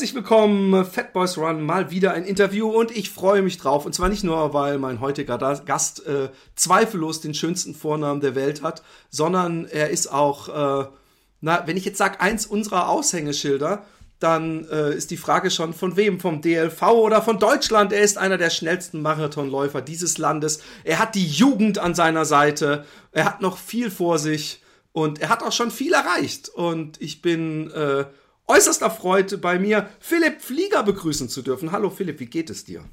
Herzlich willkommen, Fat Boys Run, mal wieder ein Interview und ich freue mich drauf. Und zwar nicht nur, weil mein heutiger Gast äh, zweifellos den schönsten Vornamen der Welt hat, sondern er ist auch, äh, na, wenn ich jetzt sage, eins unserer Aushängeschilder, dann äh, ist die Frage schon von wem? Vom DLV oder von Deutschland? Er ist einer der schnellsten Marathonläufer dieses Landes. Er hat die Jugend an seiner Seite. Er hat noch viel vor sich und er hat auch schon viel erreicht. Und ich bin äh, äußerst erfreut, bei mir Philipp Flieger begrüßen zu dürfen. Hallo Philipp, wie geht es dir?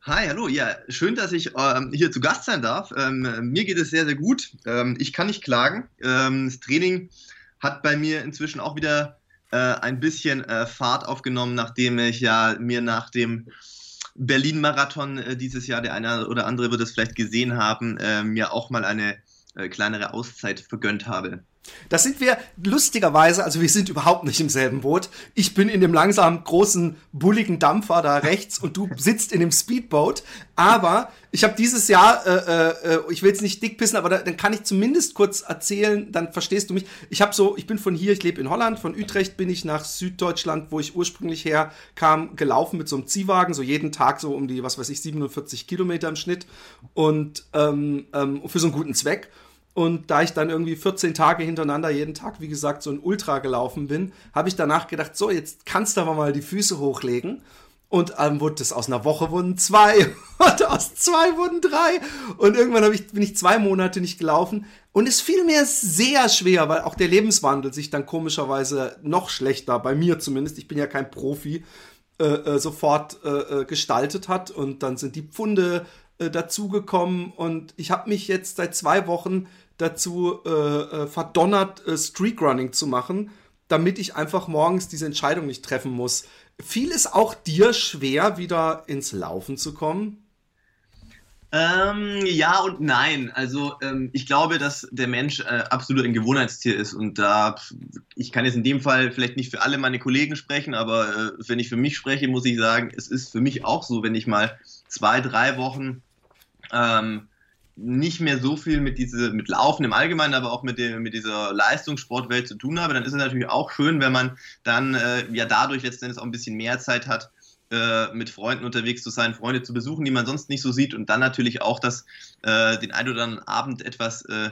Hi, hallo. Ja, schön, dass ich ähm, hier zu Gast sein darf. Ähm, mir geht es sehr, sehr gut. Ähm, ich kann nicht klagen. Ähm, das Training hat bei mir inzwischen auch wieder äh, ein bisschen äh, Fahrt aufgenommen, nachdem ich ja mir nach dem Berlin-Marathon äh, dieses Jahr, der eine oder andere wird es vielleicht gesehen haben, äh, mir auch mal eine äh, kleinere Auszeit vergönnt habe. Das sind wir lustigerweise, also wir sind überhaupt nicht im selben Boot. Ich bin in dem langsam großen, bulligen Dampfer da rechts und du sitzt in dem Speedboat. Aber ich habe dieses Jahr, äh, äh, ich will jetzt nicht dickpissen, aber da, dann kann ich zumindest kurz erzählen, dann verstehst du mich. Ich habe so, ich bin von hier, ich lebe in Holland, von Utrecht bin ich nach Süddeutschland, wo ich ursprünglich herkam, gelaufen mit so einem Ziehwagen, so jeden Tag so um die, was weiß ich, 47 Kilometer im Schnitt und ähm, ähm, für so einen guten Zweck. Und da ich dann irgendwie 14 Tage hintereinander jeden Tag, wie gesagt, so ein Ultra gelaufen bin, habe ich danach gedacht, so, jetzt kannst du aber mal die Füße hochlegen. Und dann wurde das aus einer Woche wurden zwei und aus zwei wurden drei. Und irgendwann ich, bin ich zwei Monate nicht gelaufen. Und es fiel mir sehr schwer, weil auch der Lebenswandel sich dann komischerweise noch schlechter, bei mir zumindest, ich bin ja kein Profi, äh, äh, sofort äh, äh gestaltet hat. Und dann sind die Pfunde äh, dazugekommen. Und ich habe mich jetzt seit zwei Wochen dazu äh, äh, verdonnert, äh, Streakrunning zu machen, damit ich einfach morgens diese Entscheidung nicht treffen muss. Fiel es auch dir schwer, wieder ins Laufen zu kommen? Ähm, ja und nein. Also ähm, ich glaube, dass der Mensch äh, absolut ein Gewohnheitstier ist und da ich kann jetzt in dem Fall vielleicht nicht für alle meine Kollegen sprechen, aber äh, wenn ich für mich spreche, muss ich sagen, es ist für mich auch so, wenn ich mal zwei, drei Wochen ähm, nicht mehr so viel mit diese, mit Laufen im Allgemeinen, aber auch mit, dem, mit dieser Leistungssportwelt zu tun habe, dann ist es natürlich auch schön, wenn man dann äh, ja dadurch letztendlich auch ein bisschen mehr Zeit hat, äh, mit Freunden unterwegs zu sein, Freunde zu besuchen, die man sonst nicht so sieht und dann natürlich auch das äh, den ein oder anderen Abend etwas äh,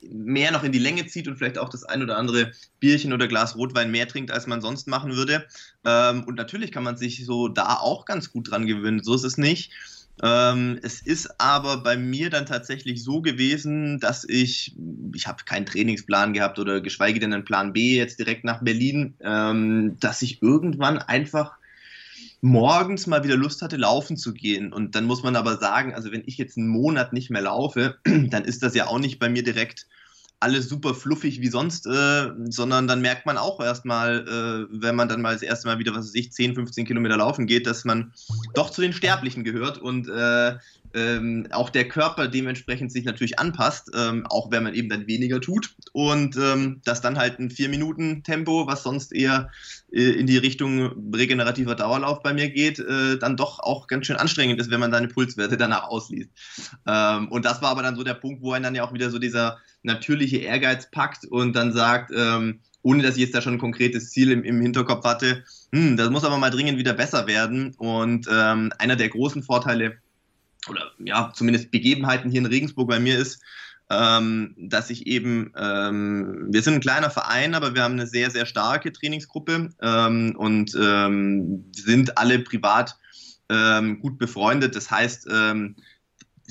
mehr noch in die Länge zieht und vielleicht auch das ein oder andere Bierchen oder Glas Rotwein mehr trinkt, als man sonst machen würde. Ähm, und natürlich kann man sich so da auch ganz gut dran gewöhnen. So ist es nicht. Ähm, es ist aber bei mir dann tatsächlich so gewesen, dass ich, ich habe keinen Trainingsplan gehabt oder geschweige denn einen Plan B jetzt direkt nach Berlin, ähm, dass ich irgendwann einfach morgens mal wieder Lust hatte, laufen zu gehen. Und dann muss man aber sagen, also wenn ich jetzt einen Monat nicht mehr laufe, dann ist das ja auch nicht bei mir direkt alles super fluffig wie sonst, äh, sondern dann merkt man auch erstmal, äh, wenn man dann mal das erste Mal wieder, was weiß ich, 10, 15 Kilometer laufen geht, dass man doch zu den Sterblichen gehört und äh, ähm, auch der Körper dementsprechend sich natürlich anpasst, ähm, auch wenn man eben dann weniger tut und ähm, dass dann halt ein 4-Minuten-Tempo, was sonst eher äh, in die Richtung regenerativer Dauerlauf bei mir geht, äh, dann doch auch ganz schön anstrengend ist, wenn man seine Pulswerte danach ausliest. Ähm, und das war aber dann so der Punkt, wo einen dann ja auch wieder so dieser natürliche Ehrgeiz packt und dann sagt, ähm, ohne dass ich jetzt da schon ein konkretes Ziel im, im Hinterkopf hatte, hm, das muss aber mal dringend wieder besser werden. Und ähm, einer der großen Vorteile oder ja, zumindest Begebenheiten hier in Regensburg bei mir ist, ähm, dass ich eben, ähm, wir sind ein kleiner Verein, aber wir haben eine sehr, sehr starke Trainingsgruppe ähm, und ähm, sind alle privat ähm, gut befreundet. Das heißt, ähm,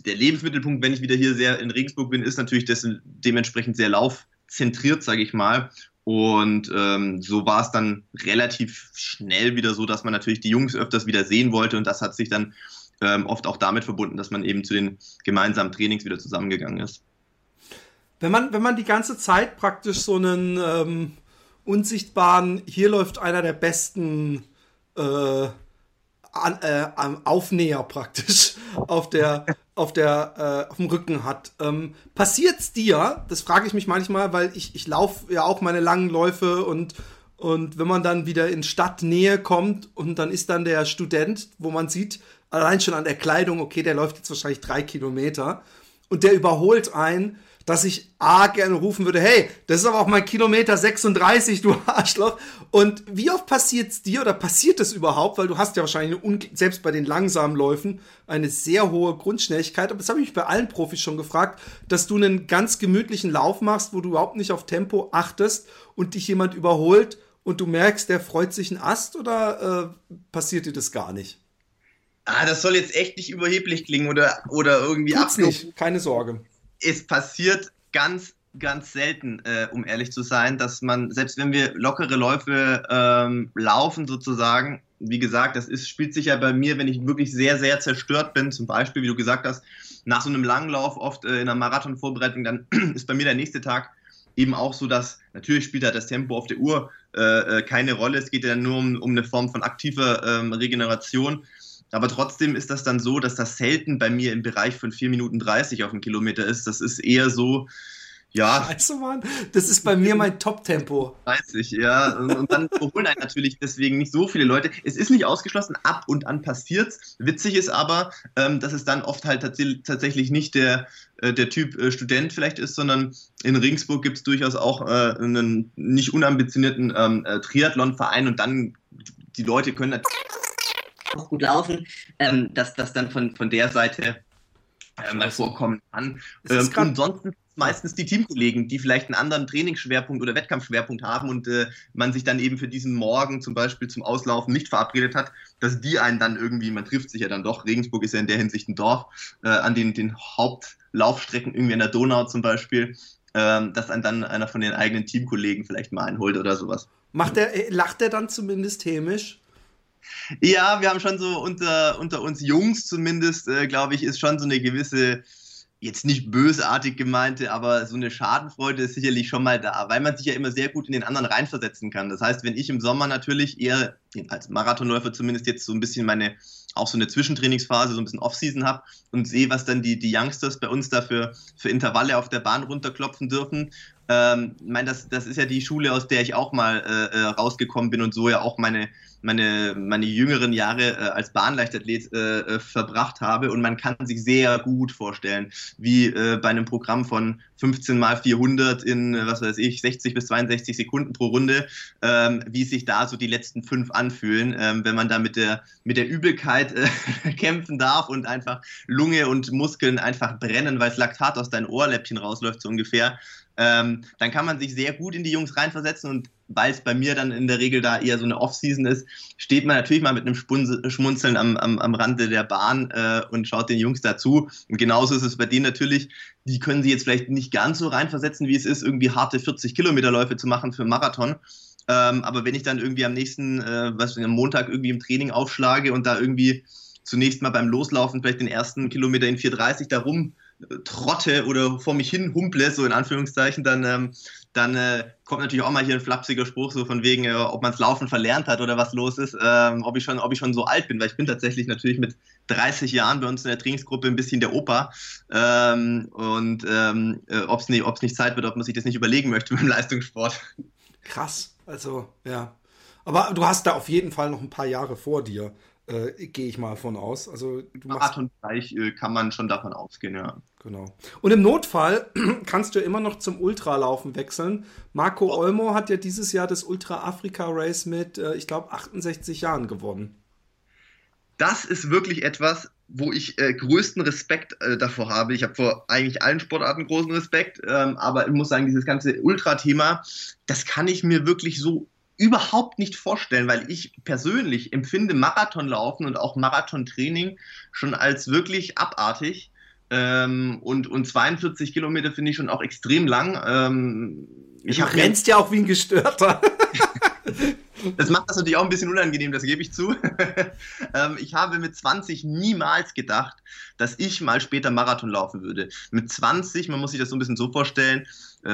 der Lebensmittelpunkt, wenn ich wieder hier sehr in Regensburg bin, ist natürlich das, dementsprechend sehr laufzentriert, sage ich mal. Und so war es dann relativ schnell wieder so, dass man natürlich die Jungs öfters wieder sehen wollte. Und das hat sich dann ähm, oft auch damit verbunden, dass man eben zu den gemeinsamen Trainings wieder zusammengegangen ist. Wenn man, wenn man die ganze Zeit praktisch so einen ähm, unsichtbaren, hier läuft einer der besten äh, an, äh, Aufnäher praktisch auf der auf, der, äh, auf dem Rücken hat. Ähm, passiert's dir? Das frage ich mich manchmal, weil ich, ich laufe ja auch meine langen Läufe und, und wenn man dann wieder in Stadtnähe kommt und dann ist dann der Student, wo man sieht, allein schon an der Kleidung, okay, der läuft jetzt wahrscheinlich drei Kilometer und der überholt einen dass ich A gerne rufen würde, hey, das ist aber auch mein Kilometer 36, du Arschloch. Und wie oft passiert es dir oder passiert es überhaupt? Weil du hast ja wahrscheinlich, selbst bei den langsamen Läufen, eine sehr hohe Grundschnelligkeit. Aber das habe ich mich bei allen Profis schon gefragt, dass du einen ganz gemütlichen Lauf machst, wo du überhaupt nicht auf Tempo achtest und dich jemand überholt und du merkst, der freut sich ein Ast oder äh, passiert dir das gar nicht? Ah, das soll jetzt echt nicht überheblich klingen oder, oder irgendwie Tut's nicht, keine Sorge es passiert ganz, ganz selten, äh, um ehrlich zu sein, dass man, selbst wenn wir lockere Läufe ähm, laufen sozusagen, wie gesagt, das ist, spielt sich ja bei mir, wenn ich wirklich sehr, sehr zerstört bin, zum Beispiel, wie du gesagt hast, nach so einem Langlauf, oft äh, in einer Marathonvorbereitung, dann ist bei mir der nächste Tag eben auch so, dass natürlich spielt da das Tempo auf der Uhr äh, äh keine Rolle. Es geht ja nur um, um eine Form von aktiver ähm, Regeneration. Aber trotzdem ist das dann so, dass das selten bei mir im Bereich von 4 Minuten 30 auf dem Kilometer ist. Das ist eher so, ja. Scheiße, Mann. Das ist bei mir mein Top-Tempo. 30, ja. Und, dann überholen einen natürlich deswegen nicht so viele Leute. Es ist nicht ausgeschlossen, ab und an passiert Witzig ist aber, ähm, dass es dann oft halt tats tatsächlich nicht der, äh, der Typ äh, Student vielleicht ist, sondern in Regensburg gibt es durchaus auch äh, einen nicht unambitionierten ähm, äh, Triathlon-Verein und dann die Leute können natürlich auch gut laufen, ähm, dass das dann von, von der Seite äh, mal vorkommen kann. Ähm, und sonst meistens die Teamkollegen, die vielleicht einen anderen Trainingsschwerpunkt oder Wettkampfschwerpunkt haben und äh, man sich dann eben für diesen Morgen zum Beispiel zum Auslaufen nicht verabredet hat, dass die einen dann irgendwie, man trifft sich ja dann doch, Regensburg ist ja in der Hinsicht ein Dorf, äh, an den, den Hauptlaufstrecken, irgendwie an der Donau zum Beispiel, äh, dass einen dann einer von den eigenen Teamkollegen vielleicht mal einholt oder sowas. Macht der, äh, lacht der dann zumindest hämisch? Ja, wir haben schon so unter, unter uns Jungs zumindest, äh, glaube ich, ist schon so eine gewisse, jetzt nicht bösartig gemeinte, aber so eine Schadenfreude ist sicherlich schon mal da, weil man sich ja immer sehr gut in den anderen reinversetzen kann. Das heißt, wenn ich im Sommer natürlich eher als Marathonläufer zumindest jetzt so ein bisschen meine auch so eine Zwischentrainingsphase, so ein bisschen Offseason habe und sehe, was dann die, die Youngsters bei uns da für, für Intervalle auf der Bahn runterklopfen dürfen. Ähm, ich meine, das, das ist ja die Schule, aus der ich auch mal äh, äh rausgekommen bin und so ja auch meine, meine, meine jüngeren Jahre äh, als Bahnleichtathlet äh, äh, verbracht habe. Und man kann sich sehr gut vorstellen, wie äh, bei einem Programm von 15 mal 400 in, was weiß ich, 60 bis 62 Sekunden pro Runde, ähm, wie sich da so die letzten fünf anfühlen, ähm, wenn man da mit der, mit der Übelkeit kämpfen darf und einfach Lunge und Muskeln einfach brennen, weil es Laktat aus deinen Ohrläppchen rausläuft, so ungefähr ähm, dann kann man sich sehr gut in die Jungs reinversetzen und weil es bei mir dann in der Regel da eher so eine Off-Season ist, steht man natürlich mal mit einem Schmunzeln am, am, am Rande der Bahn äh, und schaut den Jungs dazu. Und genauso ist es bei denen natürlich, die können sie jetzt vielleicht nicht ganz so reinversetzen, wie es ist, irgendwie harte 40 Kilometerläufe zu machen für einen Marathon. Ähm, aber wenn ich dann irgendwie am nächsten, äh, was am Montag irgendwie im Training aufschlage und da irgendwie zunächst mal beim Loslaufen vielleicht den ersten Kilometer in 4,30 da rum trotte oder vor mich hin humple, so in Anführungszeichen, dann, ähm, dann äh, kommt natürlich auch mal hier ein flapsiger Spruch, so von wegen, äh, ob man es Laufen verlernt hat oder was los ist, ähm, ob, ich schon, ob ich schon so alt bin, weil ich bin tatsächlich natürlich mit 30 Jahren bei uns in der Trainingsgruppe ein bisschen der Opa ähm, und ähm, äh, ob es nicht, nicht Zeit wird, ob man sich das nicht überlegen möchte beim Leistungssport. Krass, also ja. Aber du hast da auf jeden Fall noch ein paar Jahre vor dir äh, gehe ich mal von aus. Also du machst Art und Weise äh, kann man schon davon ausgehen, ja. Genau. Und im Notfall kannst du immer noch zum Ultralaufen wechseln. Marco oh. Olmo hat ja dieses Jahr das Ultra Afrika Race mit, äh, ich glaube, 68 Jahren gewonnen. Das ist wirklich etwas, wo ich äh, größten Respekt äh, davor habe. Ich habe vor eigentlich allen Sportarten großen Respekt, ähm, aber ich muss sagen, dieses ganze Ultra-Thema, das kann ich mir wirklich so überhaupt nicht vorstellen, weil ich persönlich empfinde Marathonlaufen und auch Marathontraining schon als wirklich abartig. Ähm, und, und 42 Kilometer finde ich schon auch extrem lang. Ähm, ich du rennst ja auch wie ein Gestörter. Das macht das natürlich auch ein bisschen unangenehm, das gebe ich zu. ähm, ich habe mit 20 niemals gedacht, dass ich mal später Marathon laufen würde. Mit 20, man muss sich das so ein bisschen so vorstellen,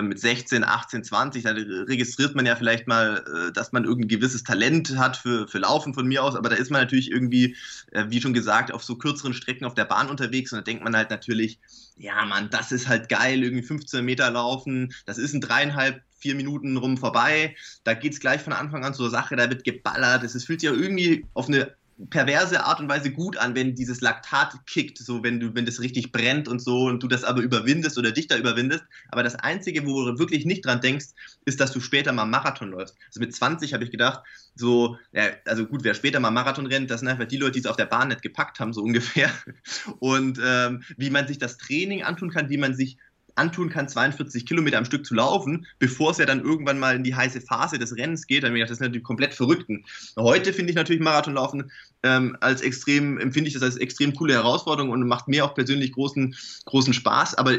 mit 16, 18, 20, da registriert man ja vielleicht mal, äh, dass man irgendein gewisses Talent hat für, für Laufen von mir aus, aber da ist man natürlich irgendwie, äh, wie schon gesagt, auf so kürzeren Strecken auf der Bahn unterwegs. Und da denkt man halt natürlich, ja Mann, das ist halt geil, irgendwie 15 Meter laufen, das ist ein dreieinhalb, vier Minuten rum vorbei, da geht es gleich von Anfang an zur Sache, da wird geballert, es fühlt sich ja irgendwie auf eine perverse Art und Weise gut an, wenn dieses Laktat kickt, so wenn du, wenn das richtig brennt und so und du das aber überwindest oder dich da überwindest. Aber das Einzige, wo du wirklich nicht dran denkst, ist, dass du später mal Marathon läufst. Also mit 20 habe ich gedacht, so, ja, also gut, wer später mal Marathon rennt, das sind einfach die Leute, die es auf der Bahn nicht gepackt haben, so ungefähr. Und ähm, wie man sich das Training antun kann, wie man sich antun kann, 42 Kilometer am Stück zu laufen, bevor es ja dann irgendwann mal in die heiße Phase des Rennens geht. Dann ich gedacht, das ist natürlich komplett verrückten. Heute finde ich natürlich Marathonlaufen ähm, als extrem, empfinde ich das als extrem coole Herausforderung und macht mir auch persönlich großen, großen Spaß. Aber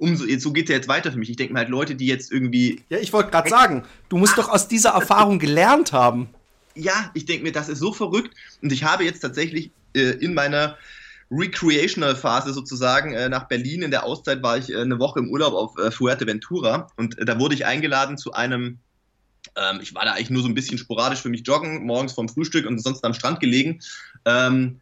umso, so geht es ja jetzt weiter für mich. Ich denke mal halt Leute, die jetzt irgendwie. Ja, ich wollte gerade sagen, du musst Ach, doch aus dieser Erfahrung gelernt haben. Ja, ich denke mir, das ist so verrückt. Und ich habe jetzt tatsächlich äh, in meiner Recreational-Phase sozusagen äh, nach Berlin. In der Auszeit war ich äh, eine Woche im Urlaub auf äh, Fuerteventura und äh, da wurde ich eingeladen zu einem, ähm, ich war da eigentlich nur so ein bisschen sporadisch für mich joggen, morgens vorm Frühstück und sonst am Strand gelegen. Ähm,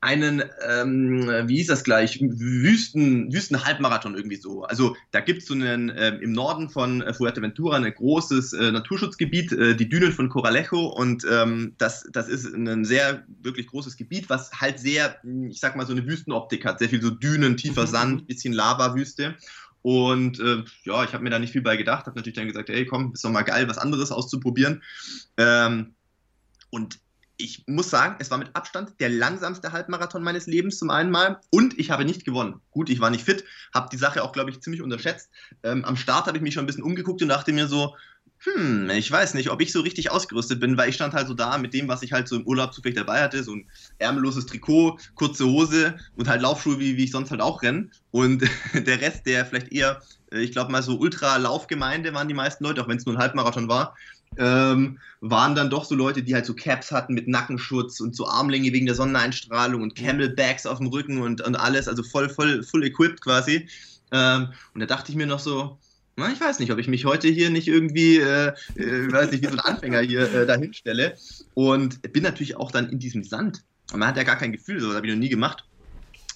einen, ähm, wie hieß das gleich, Wüsten, Wüstenhalbmarathon irgendwie so. Also da gibt es so einen, äh, im Norden von äh, Fuerteventura ein großes äh, Naturschutzgebiet, äh, die Dünen von Coralejo und ähm, das, das ist ein sehr, wirklich großes Gebiet, was halt sehr, ich sag mal, so eine Wüstenoptik hat. Sehr viel so Dünen, tiefer mhm. Sand, bisschen Lava-Wüste. Und äh, ja, ich habe mir da nicht viel bei gedacht, habe natürlich dann gesagt, hey komm, ist doch mal geil, was anderes auszuprobieren. Ähm, und ich muss sagen, es war mit Abstand der langsamste Halbmarathon meines Lebens zum einen Mal und ich habe nicht gewonnen. Gut, ich war nicht fit, habe die Sache auch, glaube ich, ziemlich unterschätzt. Ähm, am Start habe ich mich schon ein bisschen umgeguckt und dachte mir so, hm, ich weiß nicht, ob ich so richtig ausgerüstet bin, weil ich stand halt so da mit dem, was ich halt so im Urlaub zufällig dabei hatte, so ein ärmelloses Trikot, kurze Hose und halt Laufschuhe, wie, wie ich sonst halt auch renne. Und der Rest, der vielleicht eher, äh, ich glaube mal so Ultra-Laufgemeinde waren die meisten Leute, auch wenn es nur ein Halbmarathon war, ähm, waren dann doch so Leute, die halt so Caps hatten mit Nackenschutz und so Armlänge wegen der Sonneneinstrahlung und Camelbacks auf dem Rücken und, und alles, also voll, voll, full equipped quasi. Ähm, und da dachte ich mir noch so, na, ich weiß nicht, ob ich mich heute hier nicht irgendwie, äh, äh, weiß nicht, wie so ein Anfänger hier äh, dahin stelle. Und bin natürlich auch dann in diesem Sand. Und man hat ja gar kein Gefühl, so das habe ich noch nie gemacht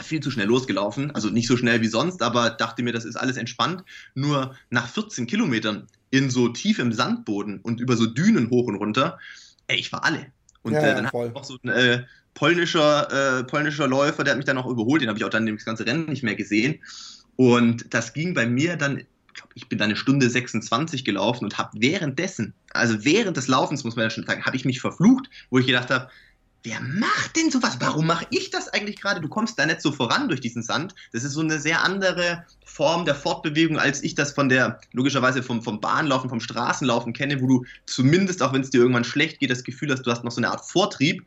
viel zu schnell losgelaufen, also nicht so schnell wie sonst, aber dachte mir, das ist alles entspannt. Nur nach 14 Kilometern in so tiefem Sandboden und über so Dünen hoch und runter, ey, ich war alle. Und ja, äh, dann ja, hat auch so ein äh, polnischer, äh, polnischer Läufer, der hat mich dann auch überholt, den habe ich auch dann das ganze Rennen nicht mehr gesehen. Und das ging bei mir dann, ich glaube, ich bin dann eine Stunde 26 gelaufen und habe währenddessen, also während des Laufens, muss man ja schon sagen, habe ich mich verflucht, wo ich gedacht habe, wer macht denn sowas? Warum mache ich das eigentlich gerade? Du kommst da nicht so voran durch diesen Sand. Das ist so eine sehr andere Form der Fortbewegung, als ich das von der, logischerweise vom, vom Bahnlaufen, vom Straßenlaufen kenne, wo du zumindest, auch wenn es dir irgendwann schlecht geht, das Gefühl hast, du hast noch so eine Art Vortrieb.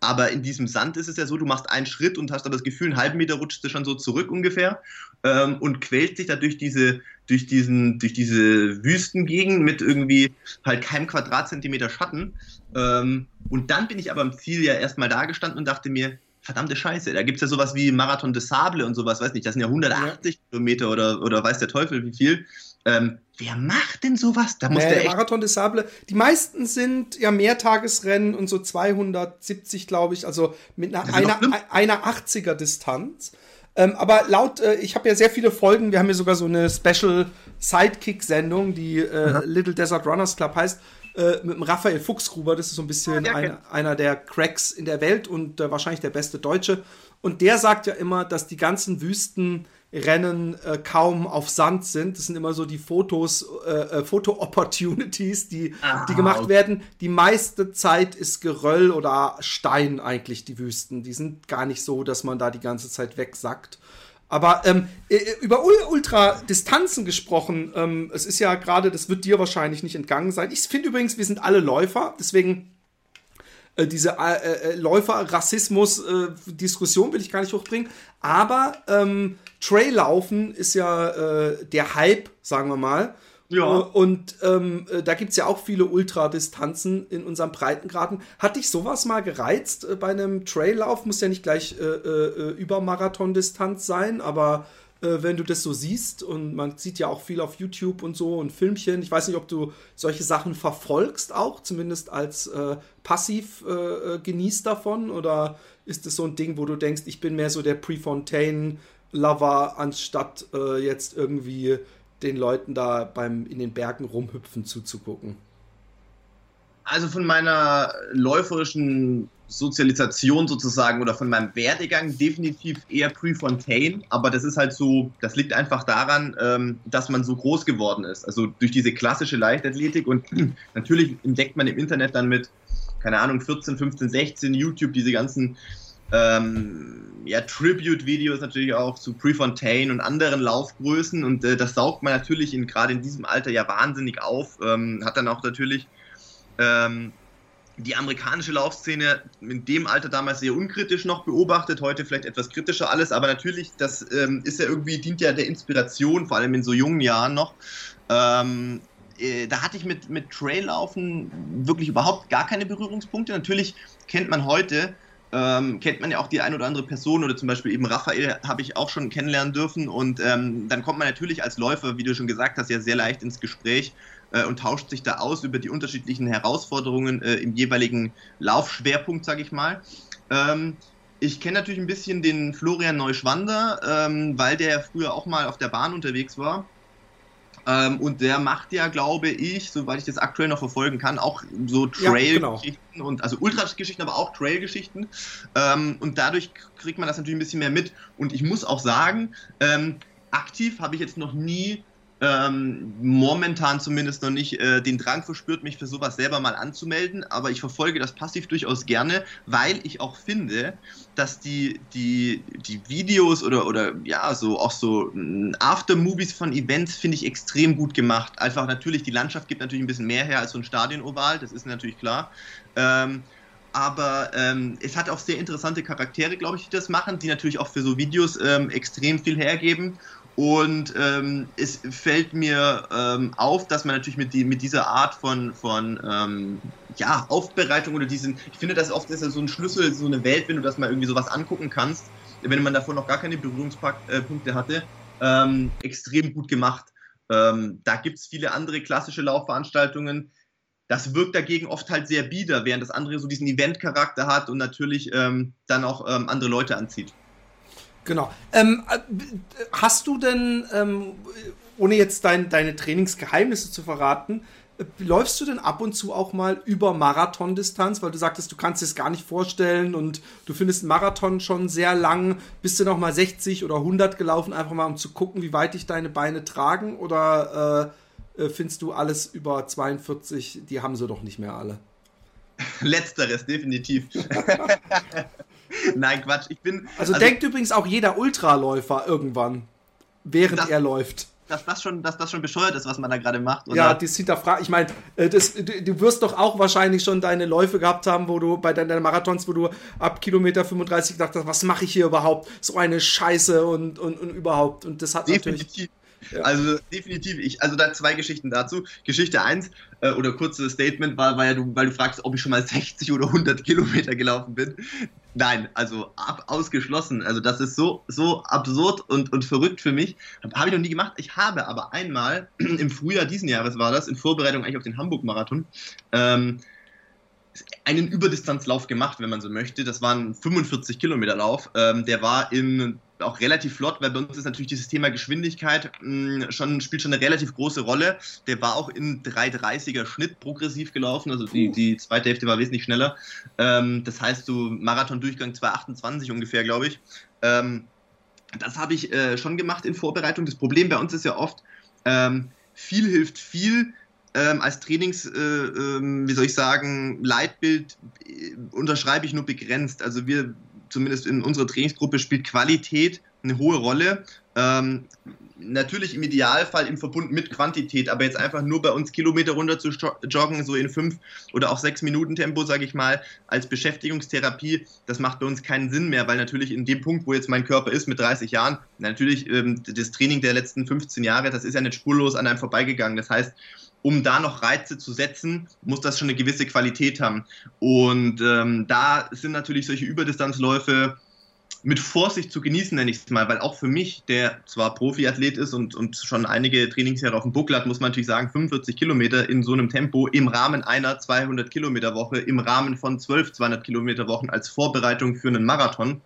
Aber in diesem Sand ist es ja so, du machst einen Schritt und hast dann das Gefühl, einen halben Meter rutschst du schon so zurück ungefähr ähm, und quält sich da durch diese, durch diesen, durch diese Wüstengegend mit irgendwie halt keinem Quadratzentimeter Schatten. Ähm, und dann bin ich aber am Ziel ja erstmal da gestanden und dachte mir, verdammte Scheiße, da gibt es ja sowas wie Marathon des Sable und sowas, weiß nicht, das sind ja 180 ja. Kilometer oder, oder weiß der Teufel wie viel. Ähm, wer macht denn sowas? Da muss nee, der, der Marathon des Sable. Die meisten sind ja Mehrtagesrennen und so 270, glaube ich, also mit einer, einer, einer 80er Distanz. Ähm, aber laut, äh, ich habe ja sehr viele Folgen, wir haben ja sogar so eine Special Sidekick-Sendung, die äh, Little Desert Runners Club heißt äh, mit dem Raphael Fuchsgruber. Das ist so ein bisschen ja, ein, einer der Cracks in der Welt und äh, wahrscheinlich der beste Deutsche. Und der sagt ja immer, dass die ganzen Wüstenrennen äh, kaum auf Sand sind. Das sind immer so die Fotos, äh, äh Foto-Opportunities, die, ah, die gemacht okay. werden. Die meiste Zeit ist Geröll oder Stein eigentlich die Wüsten. Die sind gar nicht so, dass man da die ganze Zeit wegsackt. Aber ähm, äh, über Ultradistanzen gesprochen, ähm, es ist ja gerade, das wird dir wahrscheinlich nicht entgangen sein. Ich finde übrigens, wir sind alle Läufer, deswegen äh, diese äh, äh, Läufer-Rassismus-Diskussion will ich gar nicht hochbringen. Aber ähm, Traillaufen ist ja äh, der Hype, sagen wir mal. Ja. Und ähm, äh, da gibt es ja auch viele Ultradistanzen in unserem Breitengraden. Hat dich sowas mal gereizt äh, bei einem Traillauf? Muss ja nicht gleich äh, äh, über Marathondistanz sein, aber äh, wenn du das so siehst und man sieht ja auch viel auf YouTube und so und Filmchen. Ich weiß nicht, ob du solche Sachen verfolgst auch, zumindest als äh, passiv genießt davon oder ist es so ein Ding, wo du denkst, ich bin mehr so der Prefontaine-Lover, anstatt jetzt irgendwie den Leuten da beim in den Bergen rumhüpfen zuzugucken? Also von meiner läuferischen Sozialisation sozusagen oder von meinem Werdegang definitiv eher Prefontaine, aber das ist halt so, das liegt einfach daran, ähm, dass man so groß geworden ist. Also durch diese klassische Leichtathletik und natürlich entdeckt man im Internet dann mit, keine Ahnung, 14, 15, 16 YouTube diese ganzen ähm, ja, Tribute-Videos natürlich auch zu Prefontaine und anderen Laufgrößen und äh, das saugt man natürlich gerade in diesem Alter ja wahnsinnig auf. Ähm, hat dann auch natürlich ähm, die amerikanische Laufszene in dem Alter damals sehr unkritisch noch beobachtet, heute vielleicht etwas kritischer alles, aber natürlich, das ähm, ist ja irgendwie, dient ja der Inspiration, vor allem in so jungen Jahren noch. Ähm, äh, da hatte ich mit, mit Traillaufen wirklich überhaupt gar keine Berührungspunkte. Natürlich kennt man heute ähm, kennt man ja auch die ein oder andere Person oder zum Beispiel eben Raphael habe ich auch schon kennenlernen dürfen und ähm, dann kommt man natürlich als Läufer, wie du schon gesagt hast, ja sehr leicht ins Gespräch äh, und tauscht sich da aus über die unterschiedlichen Herausforderungen äh, im jeweiligen Laufschwerpunkt, sage ich mal. Ähm, ich kenne natürlich ein bisschen den Florian Neuschwander, ähm, weil der früher auch mal auf der Bahn unterwegs war ähm, und der macht ja, glaube ich, soweit ich das aktuell noch verfolgen kann, auch so Trail-Geschichten ja, genau. und also Ultra-Geschichten, aber auch Trail-Geschichten. Ähm, und dadurch kriegt man das natürlich ein bisschen mehr mit. Und ich muss auch sagen, ähm, aktiv habe ich jetzt noch nie ähm, momentan zumindest noch nicht äh, den Drang verspürt, mich für sowas selber mal anzumelden, aber ich verfolge das passiv durchaus gerne, weil ich auch finde, dass die, die, die Videos oder, oder ja, so auch so mm, Aftermovies von Events finde ich extrem gut gemacht. Einfach natürlich, die Landschaft gibt natürlich ein bisschen mehr her als so ein Stadion-Oval, das ist natürlich klar. Ähm, aber ähm, es hat auch sehr interessante Charaktere, glaube ich, die das machen, die natürlich auch für so Videos ähm, extrem viel hergeben. Und ähm, es fällt mir ähm, auf, dass man natürlich mit, die, mit dieser Art von, von ähm, ja, Aufbereitung oder diesen, ich finde, das oft ist ja so ein Schlüssel, so eine Welt, wenn du das mal irgendwie sowas angucken kannst, wenn man davor noch gar keine Berührungspunkte hatte, ähm, extrem gut gemacht. Ähm, da gibt es viele andere klassische Laufveranstaltungen. Das wirkt dagegen oft halt sehr bieder, während das andere so diesen Event-Charakter hat und natürlich ähm, dann auch andere Leute anzieht. Genau. Ähm, äh, hast du denn, ähm, ohne jetzt dein, deine Trainingsgeheimnisse zu verraten, äh, läufst du denn ab und zu auch mal über Marathondistanz? Weil du sagtest, du kannst es gar nicht vorstellen und du findest einen Marathon schon sehr lang. Bist du noch mal 60 oder 100 gelaufen, einfach mal um zu gucken, wie weit dich deine Beine tragen? Oder äh, äh findest du alles über 42, die haben sie doch nicht mehr alle? Letzteres, definitiv. Nein, Quatsch. Ich bin. Also, also denkt übrigens auch jeder Ultraläufer irgendwann, während das, er läuft. Dass das, schon, dass das schon bescheuert ist, was man da gerade macht. Oder? Ja, das hinterfragt. Ich meine, äh, du, du, wirst doch auch wahrscheinlich schon deine Läufe gehabt haben, wo du bei deinen Marathons, wo du ab Kilometer 35 gedacht hast, was mache ich hier überhaupt? So eine Scheiße und, und, und überhaupt. Und das hat Definitiv. natürlich ja. Also definitiv, ich, also da zwei Geschichten dazu. Geschichte 1 äh, oder kurzes Statement war, war ja, du, weil du fragst, ob ich schon mal 60 oder 100 Kilometer gelaufen bin. Nein, also ab, ausgeschlossen. Also das ist so, so absurd und, und verrückt für mich. Habe ich noch nie gemacht. Ich habe aber einmal im Frühjahr diesen Jahres war das, in Vorbereitung eigentlich auf den Hamburg-Marathon, ähm, einen Überdistanzlauf gemacht, wenn man so möchte. Das war ein 45 Kilometer Lauf. Ähm, der war in auch relativ flott, weil bei uns ist natürlich dieses Thema Geschwindigkeit mh, hm, schon, spielt schon eine relativ große Rolle. Der war auch in 3,30er Schnitt progressiv gelaufen, also die, die zweite Hälfte war wesentlich schneller. Ähm, das heißt, so Marathon-Durchgang 2,28 ungefähr, glaube ich. Ähm, das habe ich äh, schon gemacht in Vorbereitung. Das Problem bei uns ist ja oft, ähm, viel hilft viel. Ähm, als Trainings, äh, äh, wie soll ich sagen, Leitbild äh, unterschreibe ich nur begrenzt. Also wir zumindest in unserer Trainingsgruppe, spielt Qualität eine hohe Rolle. Ähm, natürlich im Idealfall im Verbund mit Quantität, aber jetzt einfach nur bei uns Kilometer runter zu joggen, so in fünf oder auch sechs Minuten Tempo, sage ich mal, als Beschäftigungstherapie, das macht bei uns keinen Sinn mehr, weil natürlich in dem Punkt, wo jetzt mein Körper ist mit 30 Jahren, natürlich ähm, das Training der letzten 15 Jahre, das ist ja nicht spurlos an einem vorbeigegangen. Das heißt, um da noch Reize zu setzen, muss das schon eine gewisse Qualität haben. Und ähm, da sind natürlich solche Überdistanzläufe mit Vorsicht zu genießen, nenne ich es mal, weil auch für mich, der zwar Profiathlet ist und, und schon einige Trainingsjahre auf dem Buckel hat, muss man natürlich sagen, 45 Kilometer in so einem Tempo im Rahmen einer 200 Kilometer Woche, im Rahmen von 12 200 Kilometer Wochen als Vorbereitung für einen Marathon,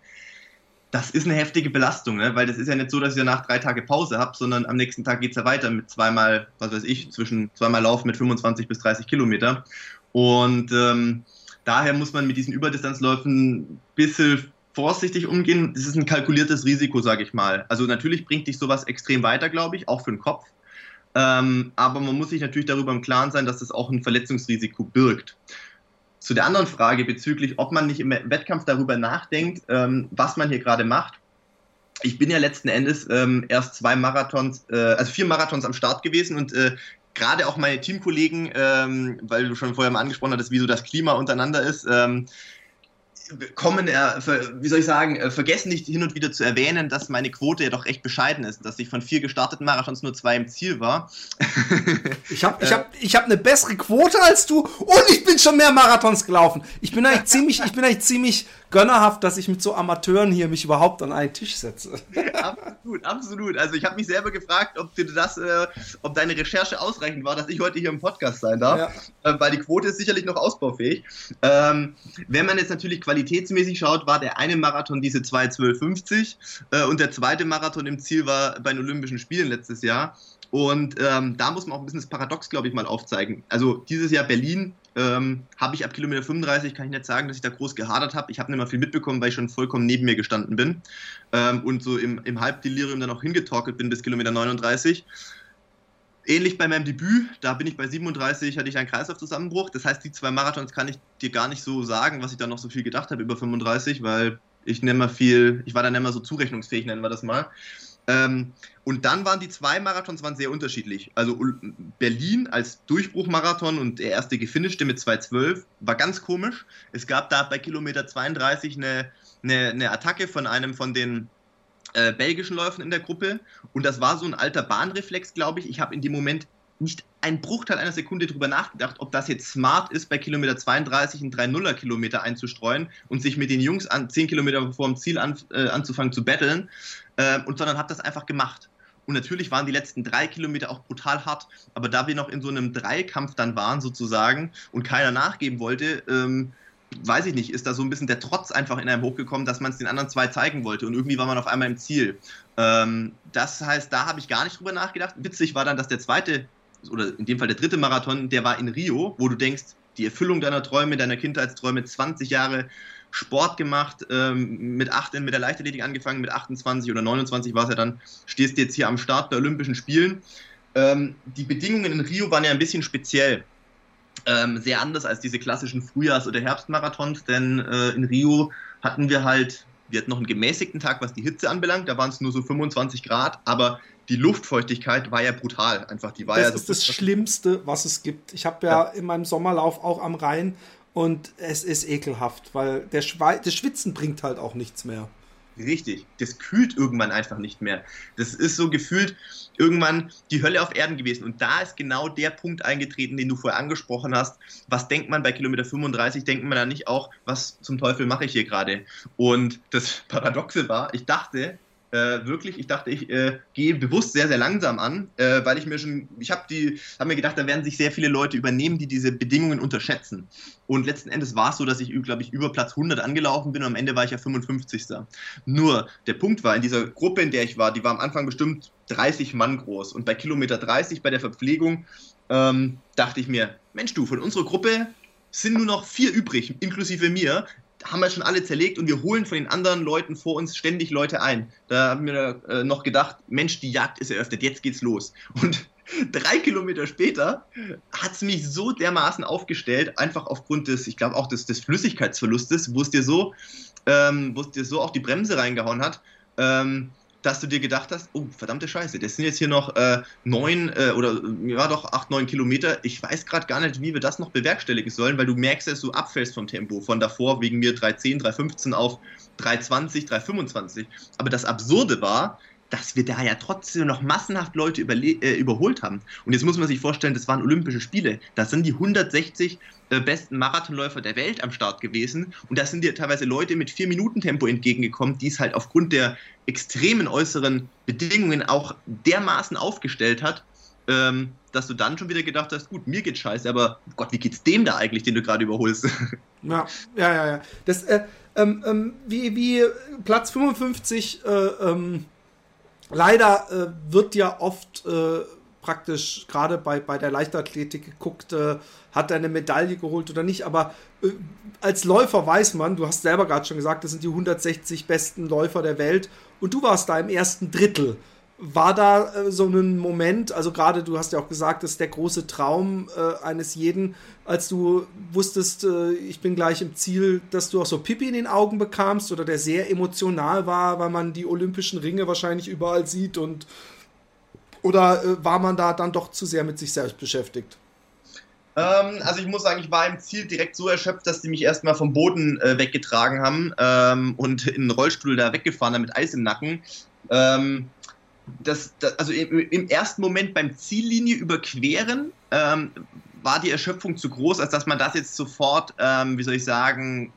das ist eine heftige Belastung, ne? weil das ist ja nicht so, dass ich danach drei Tage Pause habe, sondern am nächsten Tag geht es ja weiter mit zweimal, was weiß ich, zwischen zweimal Laufen mit 25 bis 30 Kilometer. Und ähm, daher muss man mit diesen Überdistanzläufen ein bisschen vorsichtig umgehen. Das ist ein kalkuliertes Risiko, sage ich mal. Also natürlich bringt dich sowas extrem weiter, glaube ich, auch für den Kopf. Ähm, aber man muss sich natürlich darüber im Klaren sein, dass das auch ein Verletzungsrisiko birgt. Zu der anderen Frage bezüglich, ob man nicht im Wettkampf darüber nachdenkt, ähm, was man hier gerade macht. Ich bin ja letzten Endes ähm, erst zwei Marathons, äh, also vier Marathons am Start gewesen und äh, gerade auch meine Teamkollegen, ähm, weil du schon vorher mal angesprochen hattest, wie so das Klima untereinander ist, ähm, kommen, äh, wie soll ich sagen, äh, vergessen nicht hin und wieder zu erwähnen, dass meine Quote ja doch recht bescheiden ist, dass ich von vier gestarteten Marathons nur zwei im Ziel war. ich habe ich hab, ich hab eine bessere Quote als du und ich bin schon mehr Marathons gelaufen. Ich bin eigentlich ziemlich, ich bin eigentlich ziemlich gönnerhaft, dass ich mit so Amateuren hier mich überhaupt an einen Tisch setze. absolut, absolut. Also ich habe mich selber gefragt, ob dir das, äh, ob deine Recherche ausreichend war, dass ich heute hier im Podcast sein darf, ja. äh, weil die Quote ist sicherlich noch ausbaufähig. Ähm, wenn man jetzt natürlich qualitätsmäßig schaut, war der eine Marathon diese 2.12.50 äh, und der zweite Marathon im Ziel war bei den Olympischen Spielen letztes Jahr. Und ähm, da muss man auch ein bisschen das Paradox, glaube ich, mal aufzeigen. Also dieses Jahr Berlin ähm, habe ich ab Kilometer 35, kann ich nicht sagen, dass ich da groß gehadert habe. Ich habe nicht mal viel mitbekommen, weil ich schon vollkommen neben mir gestanden bin ähm, und so im, im Halbdelirium dann auch hingetorkelt bin bis Kilometer 39. Ähnlich bei meinem Debüt, da bin ich bei 37, hatte ich einen Kreislaufzusammenbruch. Das heißt, die zwei Marathons kann ich dir gar nicht so sagen, was ich da noch so viel gedacht habe über 35, weil ich nicht mehr viel, ich war dann nicht mehr so zurechnungsfähig, nennen wir das mal. Ähm, und dann waren die zwei Marathons waren sehr unterschiedlich. Also Berlin als Durchbruchmarathon und der erste gefinischte mit 2,12 war ganz komisch. Es gab da bei Kilometer 32 eine, eine, eine Attacke von einem von den äh, belgischen Läufern in der Gruppe und das war so ein alter Bahnreflex, glaube ich. Ich habe in dem Moment nicht einen Bruchteil einer Sekunde darüber nachgedacht, ob das jetzt smart ist, bei Kilometer 32 einen 3-0er Kilometer einzustreuen und sich mit den Jungs an 10 Kilometer vor dem Ziel an, äh, anzufangen zu betteln, äh, und sondern habe das einfach gemacht. Und natürlich waren die letzten drei Kilometer auch brutal hart, aber da wir noch in so einem Dreikampf dann waren sozusagen und keiner nachgeben wollte, ähm, weiß ich nicht, ist da so ein bisschen der Trotz einfach in einem hochgekommen, dass man es den anderen zwei zeigen wollte und irgendwie war man auf einmal im Ziel. Ähm, das heißt, da habe ich gar nicht drüber nachgedacht. Witzig war dann, dass der zweite oder in dem Fall der dritte Marathon, der war in Rio, wo du denkst, die Erfüllung deiner Träume, deiner Kindheitsträume, 20 Jahre Sport gemacht, ähm, mit 18 mit der Leichtathletik angefangen, mit 28 oder 29 war es ja dann, stehst jetzt hier am Start der Olympischen Spielen. Ähm, die Bedingungen in Rio waren ja ein bisschen speziell. Ähm, sehr anders als diese klassischen Frühjahrs- oder Herbstmarathons, denn äh, in Rio hatten wir halt, wir hatten noch einen gemäßigten Tag, was die Hitze anbelangt, da waren es nur so 25 Grad, aber die Luftfeuchtigkeit war ja brutal. Einfach, die war das ja so ist das Schlimmste, was es gibt. Ich habe ja, ja, in meinem Sommerlauf auch am Rhein und es ist ekelhaft, weil der Schwe das Schwitzen bringt halt auch nichts mehr. Richtig, das kühlt irgendwann einfach nicht mehr. Das ist so gefühlt irgendwann die Hölle auf Erden gewesen. Und da ist genau der Punkt eingetreten, den du vorher angesprochen hast. Was denkt man bei Kilometer 35? Denkt man da nicht auch, was zum Teufel mache ich hier gerade? Und das Paradoxe war, ich dachte, äh, wirklich, ich dachte, ich äh, gehe bewusst sehr, sehr langsam an, äh, weil ich mir schon, ich habe die, habe mir gedacht, da werden sich sehr viele Leute übernehmen, die diese Bedingungen unterschätzen. Und letzten Endes war es so, dass ich, glaube ich, über Platz 100 angelaufen bin und am Ende war ich ja 55. Nur der Punkt war, in dieser Gruppe, in der ich war, die war am Anfang bestimmt 30 Mann groß und bei Kilometer 30 bei der Verpflegung ähm, dachte ich mir, Mensch du, von unserer Gruppe sind nur noch vier übrig, inklusive mir haben wir schon alle zerlegt und wir holen von den anderen Leuten vor uns ständig Leute ein. Da haben wir äh, noch gedacht, Mensch, die Jagd ist eröffnet, jetzt geht's los. Und drei Kilometer später hat es mich so dermaßen aufgestellt, einfach aufgrund des, ich glaube auch des, des Flüssigkeitsverlustes, wo es dir so, ähm, wo es dir so auch die Bremse reingehauen hat. Ähm, dass du dir gedacht hast, oh, verdammte Scheiße, das sind jetzt hier noch äh, neun äh, oder ja doch acht, neun Kilometer. Ich weiß gerade gar nicht, wie wir das noch bewerkstelligen sollen, weil du merkst, dass du abfällst vom Tempo. Von davor wegen mir 3,10, 3,15 auf 3,20, 3,25. Aber das Absurde war, dass wir da ja trotzdem noch massenhaft Leute äh, überholt haben. Und jetzt muss man sich vorstellen, das waren Olympische Spiele. Da sind die 160 äh, besten Marathonläufer der Welt am Start gewesen. Und da sind dir teilweise Leute mit 4-Minuten-Tempo entgegengekommen, die es halt aufgrund der extremen äußeren Bedingungen auch dermaßen aufgestellt hat, ähm, dass du dann schon wieder gedacht hast, gut, mir geht's scheiße, aber Gott, wie geht's dem da eigentlich, den du gerade überholst? Ja, ja, ja, ja. Das, äh, ähm, ähm, wie, wie Platz 55 äh, ähm, leider äh, wird ja oft äh, praktisch gerade bei, bei der Leichtathletik geguckt, äh, hat er eine Medaille geholt oder nicht. Aber äh, als Läufer weiß man, du hast selber gerade schon gesagt, das sind die 160 besten Läufer der Welt und du warst da im ersten Drittel. War da äh, so ein Moment, also gerade du hast ja auch gesagt, das ist der große Traum äh, eines jeden, als du wusstest, äh, ich bin gleich im Ziel, dass du auch so Pipi in den Augen bekamst oder der sehr emotional war, weil man die olympischen Ringe wahrscheinlich überall sieht und oder äh, war man da dann doch zu sehr mit sich selbst beschäftigt? Ähm, also ich muss sagen, ich war im Ziel direkt so erschöpft, dass die mich erstmal vom Boden äh, weggetragen haben ähm, und in den Rollstuhl da weggefahren haben mit Eis im Nacken. Ähm, das, das, also im, ersten Moment beim Ziellinie überqueren ähm, war die Erschöpfung zu groß, als dass man das jetzt sofort, ähm, wie soll ich sagen,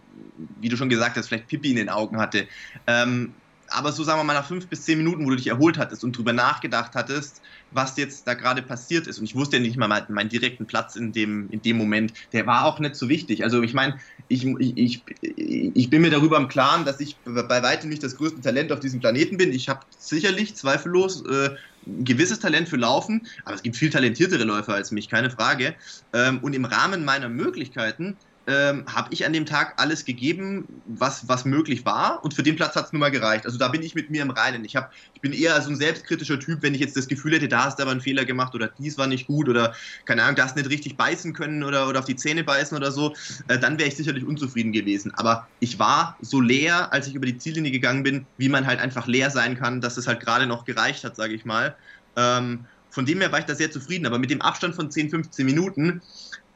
wie du schon gesagt hast, vielleicht Pipi in den Augen hatte. Ähm, aber so sagen wir mal nach fünf bis zehn Minuten, wo du dich erholt hattest und drüber nachgedacht hattest, was jetzt da gerade passiert ist. Und ich wusste ja nicht mal meinen, direkten Platz in dem, in dem Moment. Der war auch nicht so wichtig. Also ich meine, ich, ich, ich bin mir darüber im Klaren, dass ich bei weitem nicht das größte Talent auf diesem Planeten bin. Ich habe sicherlich zweifellos äh, ein gewisses Talent für Laufen, aber es gibt viel talentiertere Läufer als mich, keine Frage. Ähm, und im Rahmen meiner Möglichkeiten ähm, habe ich an dem Tag alles gegeben, was, was möglich war. Und für den Platz hat es nun mal gereicht. Also da bin ich mit mir im Reinen. Ich, hab, ich bin eher so ein selbstkritischer Typ, wenn ich jetzt das Gefühl hätte, da hast du aber einen Fehler gemacht oder dies war nicht gut oder keine Ahnung, da hast nicht richtig beißen können oder, oder auf die Zähne beißen oder so, äh, dann wäre ich sicherlich unzufrieden gewesen. Aber ich war so leer, als ich über die Ziellinie gegangen bin, wie man halt einfach leer sein kann, dass es halt gerade noch gereicht hat, sage ich mal. Ähm, von dem her war ich da sehr zufrieden. Aber mit dem Abstand von 10, 15 Minuten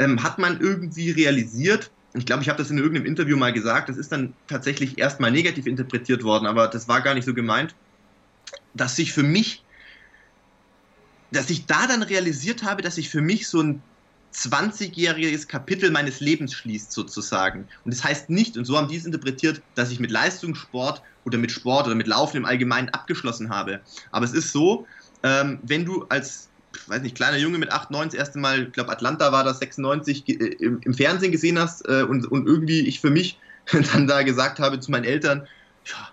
ähm, hat man irgendwie realisiert, ich glaube, ich habe das in irgendeinem Interview mal gesagt, das ist dann tatsächlich erstmal negativ interpretiert worden, aber das war gar nicht so gemeint, dass sich für mich, dass ich da dann realisiert habe, dass sich für mich so ein 20-jähriges Kapitel meines Lebens schließt sozusagen. Und das heißt nicht, und so haben die es interpretiert, dass ich mit Leistungssport oder mit Sport oder mit Laufen im Allgemeinen abgeschlossen habe. Aber es ist so, ähm, wenn du als weiß nicht, kleiner Junge mit 8, 9 das erste Mal, ich glaube Atlanta war das 96, äh, im, im, Fernsehen gesehen hast äh, und, und irgendwie ich für mich dann da gesagt habe zu meinen Eltern, ja,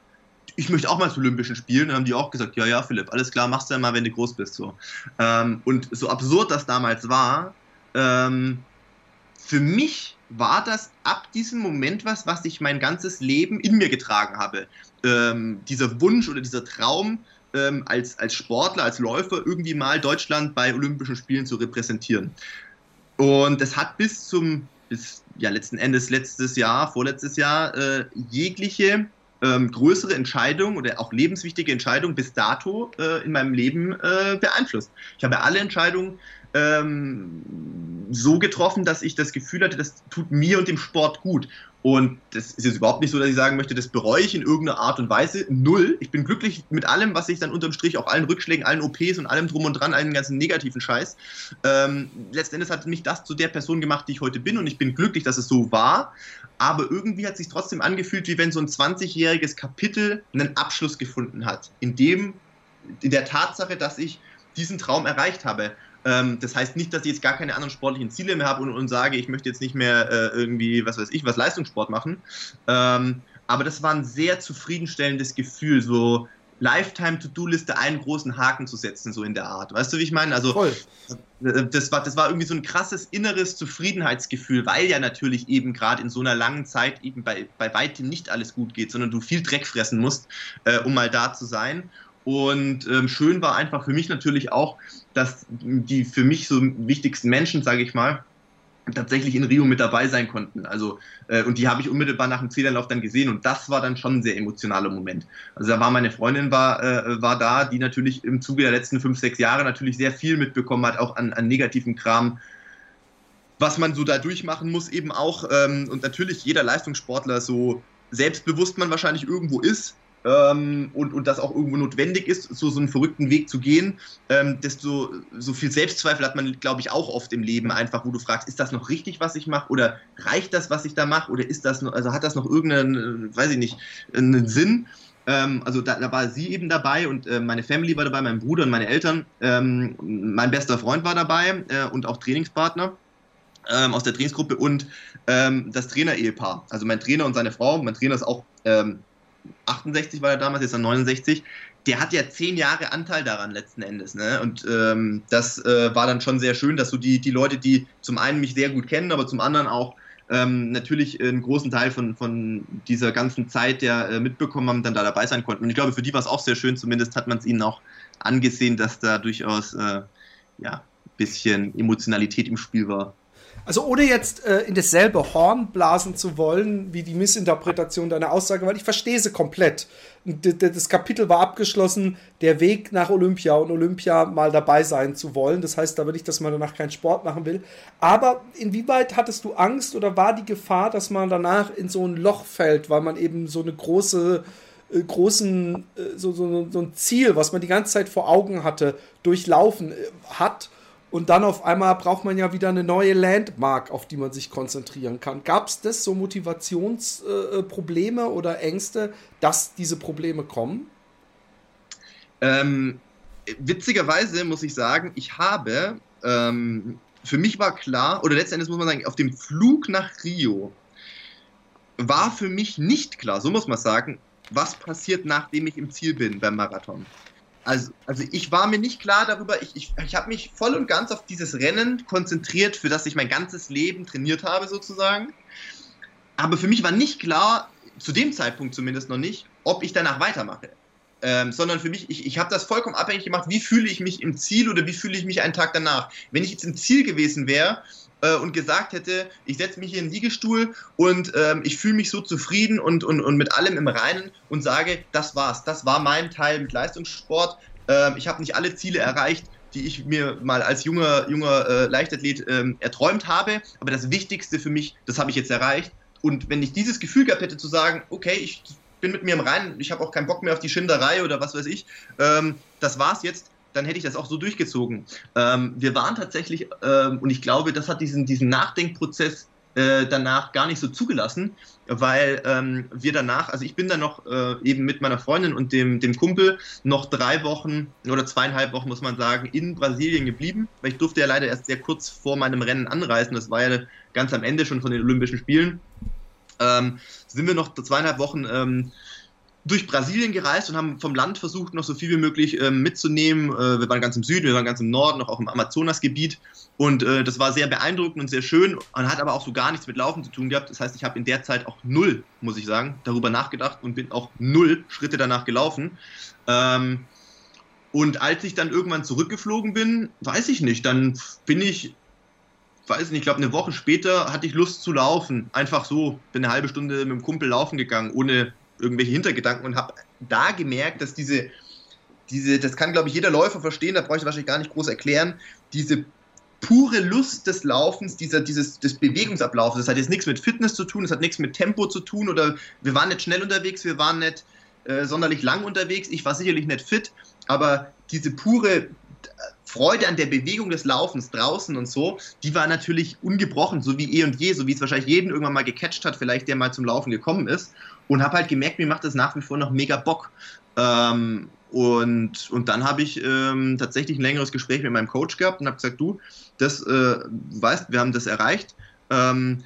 ich möchte auch mal zu Olympischen Spielen. Dann haben die auch gesagt, ja, ja, Philipp, alles klar, machst du ja mal, wenn du groß bist. So. Ähm, und so absurd das damals war, ähm, für mich war das ab diesem Moment was, was ich mein ganzes Leben in mir getragen habe. Ähm, dieser Wunsch oder dieser Traum, ähm, als, als Sportler, als Läufer irgendwie mal Deutschland bei Olympischen Spielen zu repräsentieren. Und das hat bis zum, bis ja letzten Endes letztes Jahr, vorletztes Jahr, äh, jegliche ähm, größere Entscheidung oder auch lebenswichtige Entscheidung bis dato äh, in meinem Leben äh, beeinflusst. Ich habe alle Entscheidungen ähm, so getroffen, dass ich das Gefühl hatte, das tut mir und dem Sport gut. Und das ist jetzt überhaupt nicht so, dass ich sagen möchte, das bereue ich in irgendeiner Art und Weise. Null. Ich bin glücklich mit allem, was ich dann unterm Strich, auch allen Rückschlägen, allen OPs und allem drum und dran, allen ganzen negativen Scheiß. Ähm, letztendlich hat mich das zu der Person gemacht, die ich heute bin. Und ich bin glücklich, dass es so war. Aber irgendwie hat es sich trotzdem angefühlt, wie wenn so ein 20-jähriges Kapitel einen Abschluss gefunden hat. In dem, in der Tatsache, dass ich diesen Traum erreicht habe. Ähm, das heißt nicht, dass ich jetzt gar keine anderen sportlichen Ziele mehr habe und, und sage, ich möchte jetzt nicht mehr äh, irgendwie, was weiß ich, was Leistungssport machen. Ähm, aber das war ein sehr zufriedenstellendes Gefühl, so Lifetime-To-Do-Liste einen großen Haken zu setzen, so in der Art. Weißt du, wie ich meine? Also, Voll. Äh, das war, das war irgendwie so ein krasses inneres Zufriedenheitsgefühl, weil ja natürlich eben gerade in so einer langen Zeit eben bei, bei weitem nicht alles gut geht, sondern du viel Dreck fressen musst, äh, um mal da zu sein. Und ähm, schön war einfach für mich natürlich auch, dass die für mich so wichtigsten Menschen, sage ich mal, tatsächlich in Rio mit dabei sein konnten. Also, äh, und die habe ich unmittelbar nach dem Zielanlauf dann gesehen und das war dann schon ein sehr emotionaler Moment. Also da war meine Freundin war, äh, war da, die natürlich im Zuge der letzten fünf, sechs Jahre natürlich sehr viel mitbekommen hat, auch an, an negativen Kram, was man so da durchmachen muss, eben auch. Ähm, und natürlich jeder Leistungssportler, so selbstbewusst man wahrscheinlich irgendwo ist, ähm, und, und das auch irgendwo notwendig ist, so, so einen verrückten Weg zu gehen, ähm, desto so viel Selbstzweifel hat man, glaube ich, auch oft im Leben einfach, wo du fragst, ist das noch richtig, was ich mache oder reicht das, was ich da mache oder ist das noch, also hat das noch irgendeinen, äh, weiß ich nicht, einen Sinn? Ähm, also da, da, war sie eben dabei und äh, meine Family war dabei, mein Bruder und meine Eltern, ähm, mein bester Freund war dabei äh, und auch Trainingspartner ähm, aus der Trainingsgruppe und ähm, das Trainer-Ehepaar. Also mein Trainer und seine Frau. Mein Trainer ist auch 68 war er damals, jetzt er 69. Der hat ja zehn Jahre Anteil daran letzten Endes. Ne? Und ähm, das äh, war dann schon sehr schön, dass so die, die Leute, die zum einen mich sehr gut kennen, aber zum anderen auch ähm, natürlich einen großen Teil von, von dieser ganzen Zeit der äh, mitbekommen haben, dann da dabei sein konnten. Und ich glaube, für die war es auch sehr schön, zumindest hat man es ihnen auch angesehen, dass da durchaus äh, ja, ein bisschen Emotionalität im Spiel war. Also ohne jetzt äh, in dasselbe Horn blasen zu wollen, wie die Missinterpretation deiner Aussage, weil ich verstehe sie komplett. Das Kapitel war abgeschlossen, der Weg nach Olympia und Olympia mal dabei sein zu wollen. Das heißt aber nicht, dass man danach keinen Sport machen will. Aber inwieweit hattest du Angst oder war die Gefahr, dass man danach in so ein Loch fällt, weil man eben so eine große äh, großen, äh, so, so, so ein Ziel, was man die ganze Zeit vor Augen hatte, durchlaufen äh, hat und dann auf einmal braucht man ja wieder eine neue Landmark, auf die man sich konzentrieren kann. Gab es das so Motivationsprobleme äh, oder Ängste, dass diese Probleme kommen? Ähm, witzigerweise muss ich sagen, ich habe, ähm, für mich war klar, oder letztendlich muss man sagen, auf dem Flug nach Rio war für mich nicht klar, so muss man sagen, was passiert, nachdem ich im Ziel bin beim Marathon. Also, also ich war mir nicht klar darüber, ich, ich, ich habe mich voll und ganz auf dieses Rennen konzentriert, für das ich mein ganzes Leben trainiert habe sozusagen. Aber für mich war nicht klar, zu dem Zeitpunkt zumindest noch nicht, ob ich danach weitermache. Ähm, sondern für mich, ich, ich habe das vollkommen abhängig gemacht, wie fühle ich mich im Ziel oder wie fühle ich mich einen Tag danach. Wenn ich jetzt im Ziel gewesen wäre äh, und gesagt hätte, ich setze mich hier in den Liegestuhl und ähm, ich fühle mich so zufrieden und, und, und mit allem im Reinen und sage, das war's, das war mein Teil mit Leistungssport. Ähm, ich habe nicht alle Ziele erreicht, die ich mir mal als junger, junger äh, Leichtathlet ähm, erträumt habe, aber das Wichtigste für mich, das habe ich jetzt erreicht. Und wenn ich dieses Gefühl gehabt hätte zu sagen, okay, ich bin mit mir im Reinen, ich habe auch keinen Bock mehr auf die Schinderei oder was weiß ich, ähm, das war's jetzt, dann hätte ich das auch so durchgezogen. Ähm, wir waren tatsächlich, ähm, und ich glaube, das hat diesen, diesen Nachdenkprozess äh, danach gar nicht so zugelassen, weil ähm, wir danach, also ich bin dann noch äh, eben mit meiner Freundin und dem, dem Kumpel noch drei Wochen oder zweieinhalb Wochen, muss man sagen, in Brasilien geblieben, weil ich durfte ja leider erst sehr kurz vor meinem Rennen anreisen. Das war ja ganz am Ende schon von den Olympischen Spielen. Ähm, sind wir noch zweieinhalb Wochen ähm, durch Brasilien gereist und haben vom Land versucht, noch so viel wie möglich äh, mitzunehmen. Äh, wir waren ganz im Süden, wir waren ganz im Norden, auch im Amazonasgebiet. Und äh, das war sehr beeindruckend und sehr schön und hat aber auch so gar nichts mit Laufen zu tun gehabt. Das heißt, ich habe in der Zeit auch null, muss ich sagen, darüber nachgedacht und bin auch null Schritte danach gelaufen. Ähm, und als ich dann irgendwann zurückgeflogen bin, weiß ich nicht, dann bin ich, weiß nicht, ich glaube, eine Woche später hatte ich Lust zu laufen. Einfach so, bin eine halbe Stunde mit dem Kumpel laufen gegangen, ohne irgendwelche Hintergedanken und habe da gemerkt, dass diese, diese, das kann glaube ich jeder Läufer verstehen, da brauche ich wahrscheinlich gar nicht groß erklären, diese pure Lust des Laufens, dieser, dieses, des Bewegungsablaufs. Das hat jetzt nichts mit Fitness zu tun, das hat nichts mit Tempo zu tun oder wir waren nicht schnell unterwegs, wir waren nicht äh, sonderlich lang unterwegs. Ich war sicherlich nicht fit, aber diese pure Freude an der Bewegung des Laufens draußen und so, die war natürlich ungebrochen, so wie eh und je, so wie es wahrscheinlich jeden irgendwann mal gecatcht hat, vielleicht der mal zum Laufen gekommen ist. Und habe halt gemerkt, mir macht das nach wie vor noch mega Bock. Ähm, und, und dann habe ich ähm, tatsächlich ein längeres Gespräch mit meinem Coach gehabt und habe gesagt, du, das, äh, weißt, wir haben das erreicht. Ähm,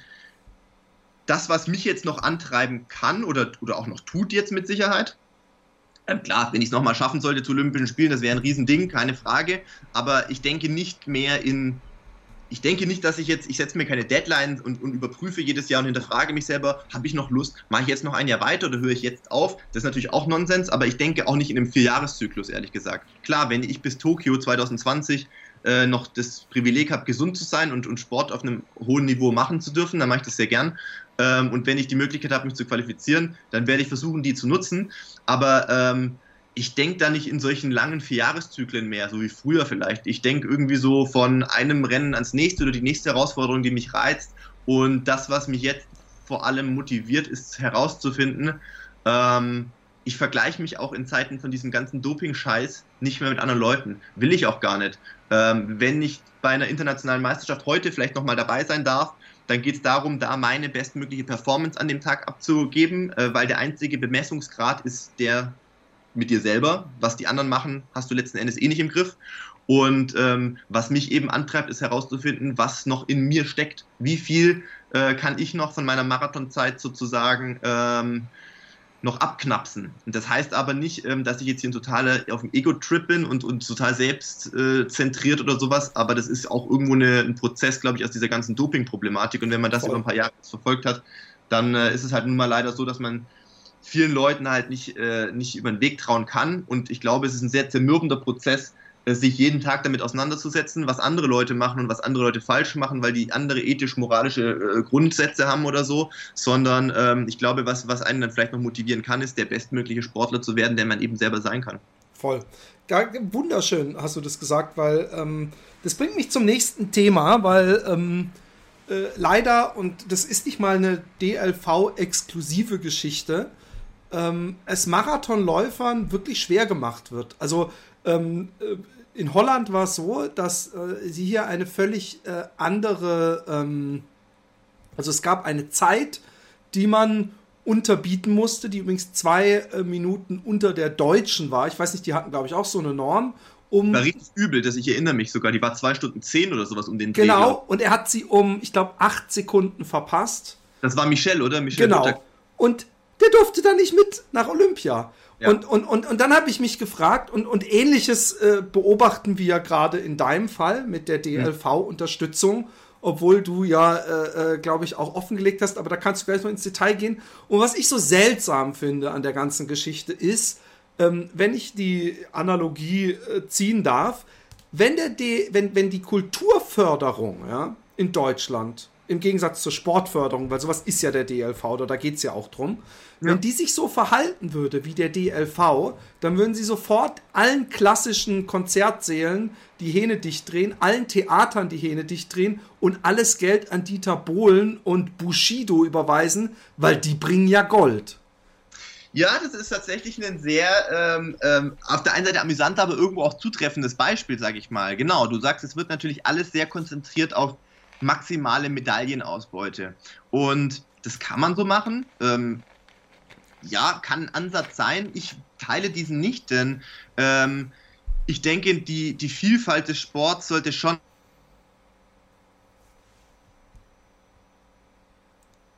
das, was mich jetzt noch antreiben kann oder, oder auch noch tut jetzt mit Sicherheit, ähm, klar, wenn ich es nochmal schaffen sollte zu Olympischen Spielen, das wäre ein Riesending, keine Frage. Aber ich denke nicht mehr in, ich denke nicht, dass ich jetzt, ich setze mir keine Deadlines und, und überprüfe jedes Jahr und hinterfrage mich selber, habe ich noch Lust, mache ich jetzt noch ein Jahr weiter oder höre ich jetzt auf? Das ist natürlich auch Nonsens, aber ich denke auch nicht in einem Vierjahreszyklus, ehrlich gesagt. Klar, wenn ich bis Tokio 2020 äh, noch das Privileg habe, gesund zu sein und, und Sport auf einem hohen Niveau machen zu dürfen, dann mache ich das sehr gern. Ähm, und wenn ich die Möglichkeit habe, mich zu qualifizieren, dann werde ich versuchen, die zu nutzen. Aber ähm, ich denke da nicht in solchen langen Vierjahreszyklen mehr, so wie früher vielleicht. Ich denke irgendwie so von einem Rennen ans nächste oder die nächste Herausforderung, die mich reizt. Und das, was mich jetzt vor allem motiviert, ist herauszufinden, ähm, ich vergleiche mich auch in Zeiten von diesem ganzen Doping-Scheiß nicht mehr mit anderen Leuten. Will ich auch gar nicht. Ähm, wenn ich bei einer internationalen Meisterschaft heute vielleicht nochmal dabei sein darf, dann geht es darum, da meine bestmögliche Performance an dem Tag abzugeben, äh, weil der einzige Bemessungsgrad ist der mit dir selber. Was die anderen machen, hast du letzten Endes eh nicht im Griff. Und ähm, was mich eben antreibt, ist herauszufinden, was noch in mir steckt. Wie viel äh, kann ich noch von meiner Marathonzeit sozusagen ähm, noch abknapsen. Und das heißt aber nicht, ähm, dass ich jetzt hier ein totaler auf dem Ego-Trip bin und, und total selbstzentriert äh, oder sowas, aber das ist auch irgendwo eine, ein Prozess, glaube ich, aus dieser ganzen Doping-Problematik. Und wenn man das Voll. über ein paar Jahre verfolgt hat, dann äh, ist es halt nun mal leider so, dass man vielen Leuten halt nicht, äh, nicht über den Weg trauen kann. Und ich glaube, es ist ein sehr zermürbender Prozess, äh, sich jeden Tag damit auseinanderzusetzen, was andere Leute machen und was andere Leute falsch machen, weil die andere ethisch-moralische äh, Grundsätze haben oder so, sondern ähm, ich glaube, was, was einen dann vielleicht noch motivieren kann, ist, der bestmögliche Sportler zu werden, der man eben selber sein kann. Voll. Wunderschön hast du das gesagt, weil ähm, das bringt mich zum nächsten Thema, weil ähm, äh, leider, und das ist nicht mal eine DLV-exklusive Geschichte, ähm, es Marathonläufern wirklich schwer gemacht wird. Also ähm, äh, in Holland war es so, dass äh, sie hier eine völlig äh, andere, ähm, also es gab eine Zeit, die man unterbieten musste, die übrigens zwei äh, Minuten unter der deutschen war. Ich weiß nicht, die hatten, glaube ich, auch so eine Norm. Um, war richtig übel, dass ich erinnere mich sogar. Die war zwei Stunden zehn oder sowas um den Dreh. Genau, und er hat sie um, ich glaube, acht Sekunden verpasst. Das war Michel, oder? Michel genau. Butter. Und der durfte da nicht mit nach Olympia. Ja. Und, und, und, und dann habe ich mich gefragt, und, und ähnliches äh, beobachten wir gerade in deinem Fall mit der DLV-Unterstützung, obwohl du ja, äh, äh, glaube ich, auch offengelegt hast, aber da kannst du gleich noch ins Detail gehen. Und was ich so seltsam finde an der ganzen Geschichte ist, ähm, wenn ich die Analogie äh, ziehen darf, wenn, der D wenn, wenn die Kulturförderung ja, in Deutschland im Gegensatz zur Sportförderung, weil sowas ist ja der DLV, oder da geht es ja auch drum. Ja. Wenn die sich so verhalten würde wie der DLV, dann würden sie sofort allen klassischen Konzertsälen die Hähne dicht drehen, allen Theatern die Hähne dicht drehen und alles Geld an Dieter Bohlen und Bushido überweisen, weil die bringen ja Gold. Ja, das ist tatsächlich ein sehr, ähm, ähm, auf der einen Seite amüsant, aber irgendwo auch zutreffendes Beispiel, sage ich mal. Genau, du sagst, es wird natürlich alles sehr konzentriert auf maximale Medaillenausbeute. Und das kann man so machen. Ähm, ja, kann ein Ansatz sein. Ich teile diesen nicht, denn ähm, ich denke, die, die Vielfalt des Sports sollte schon.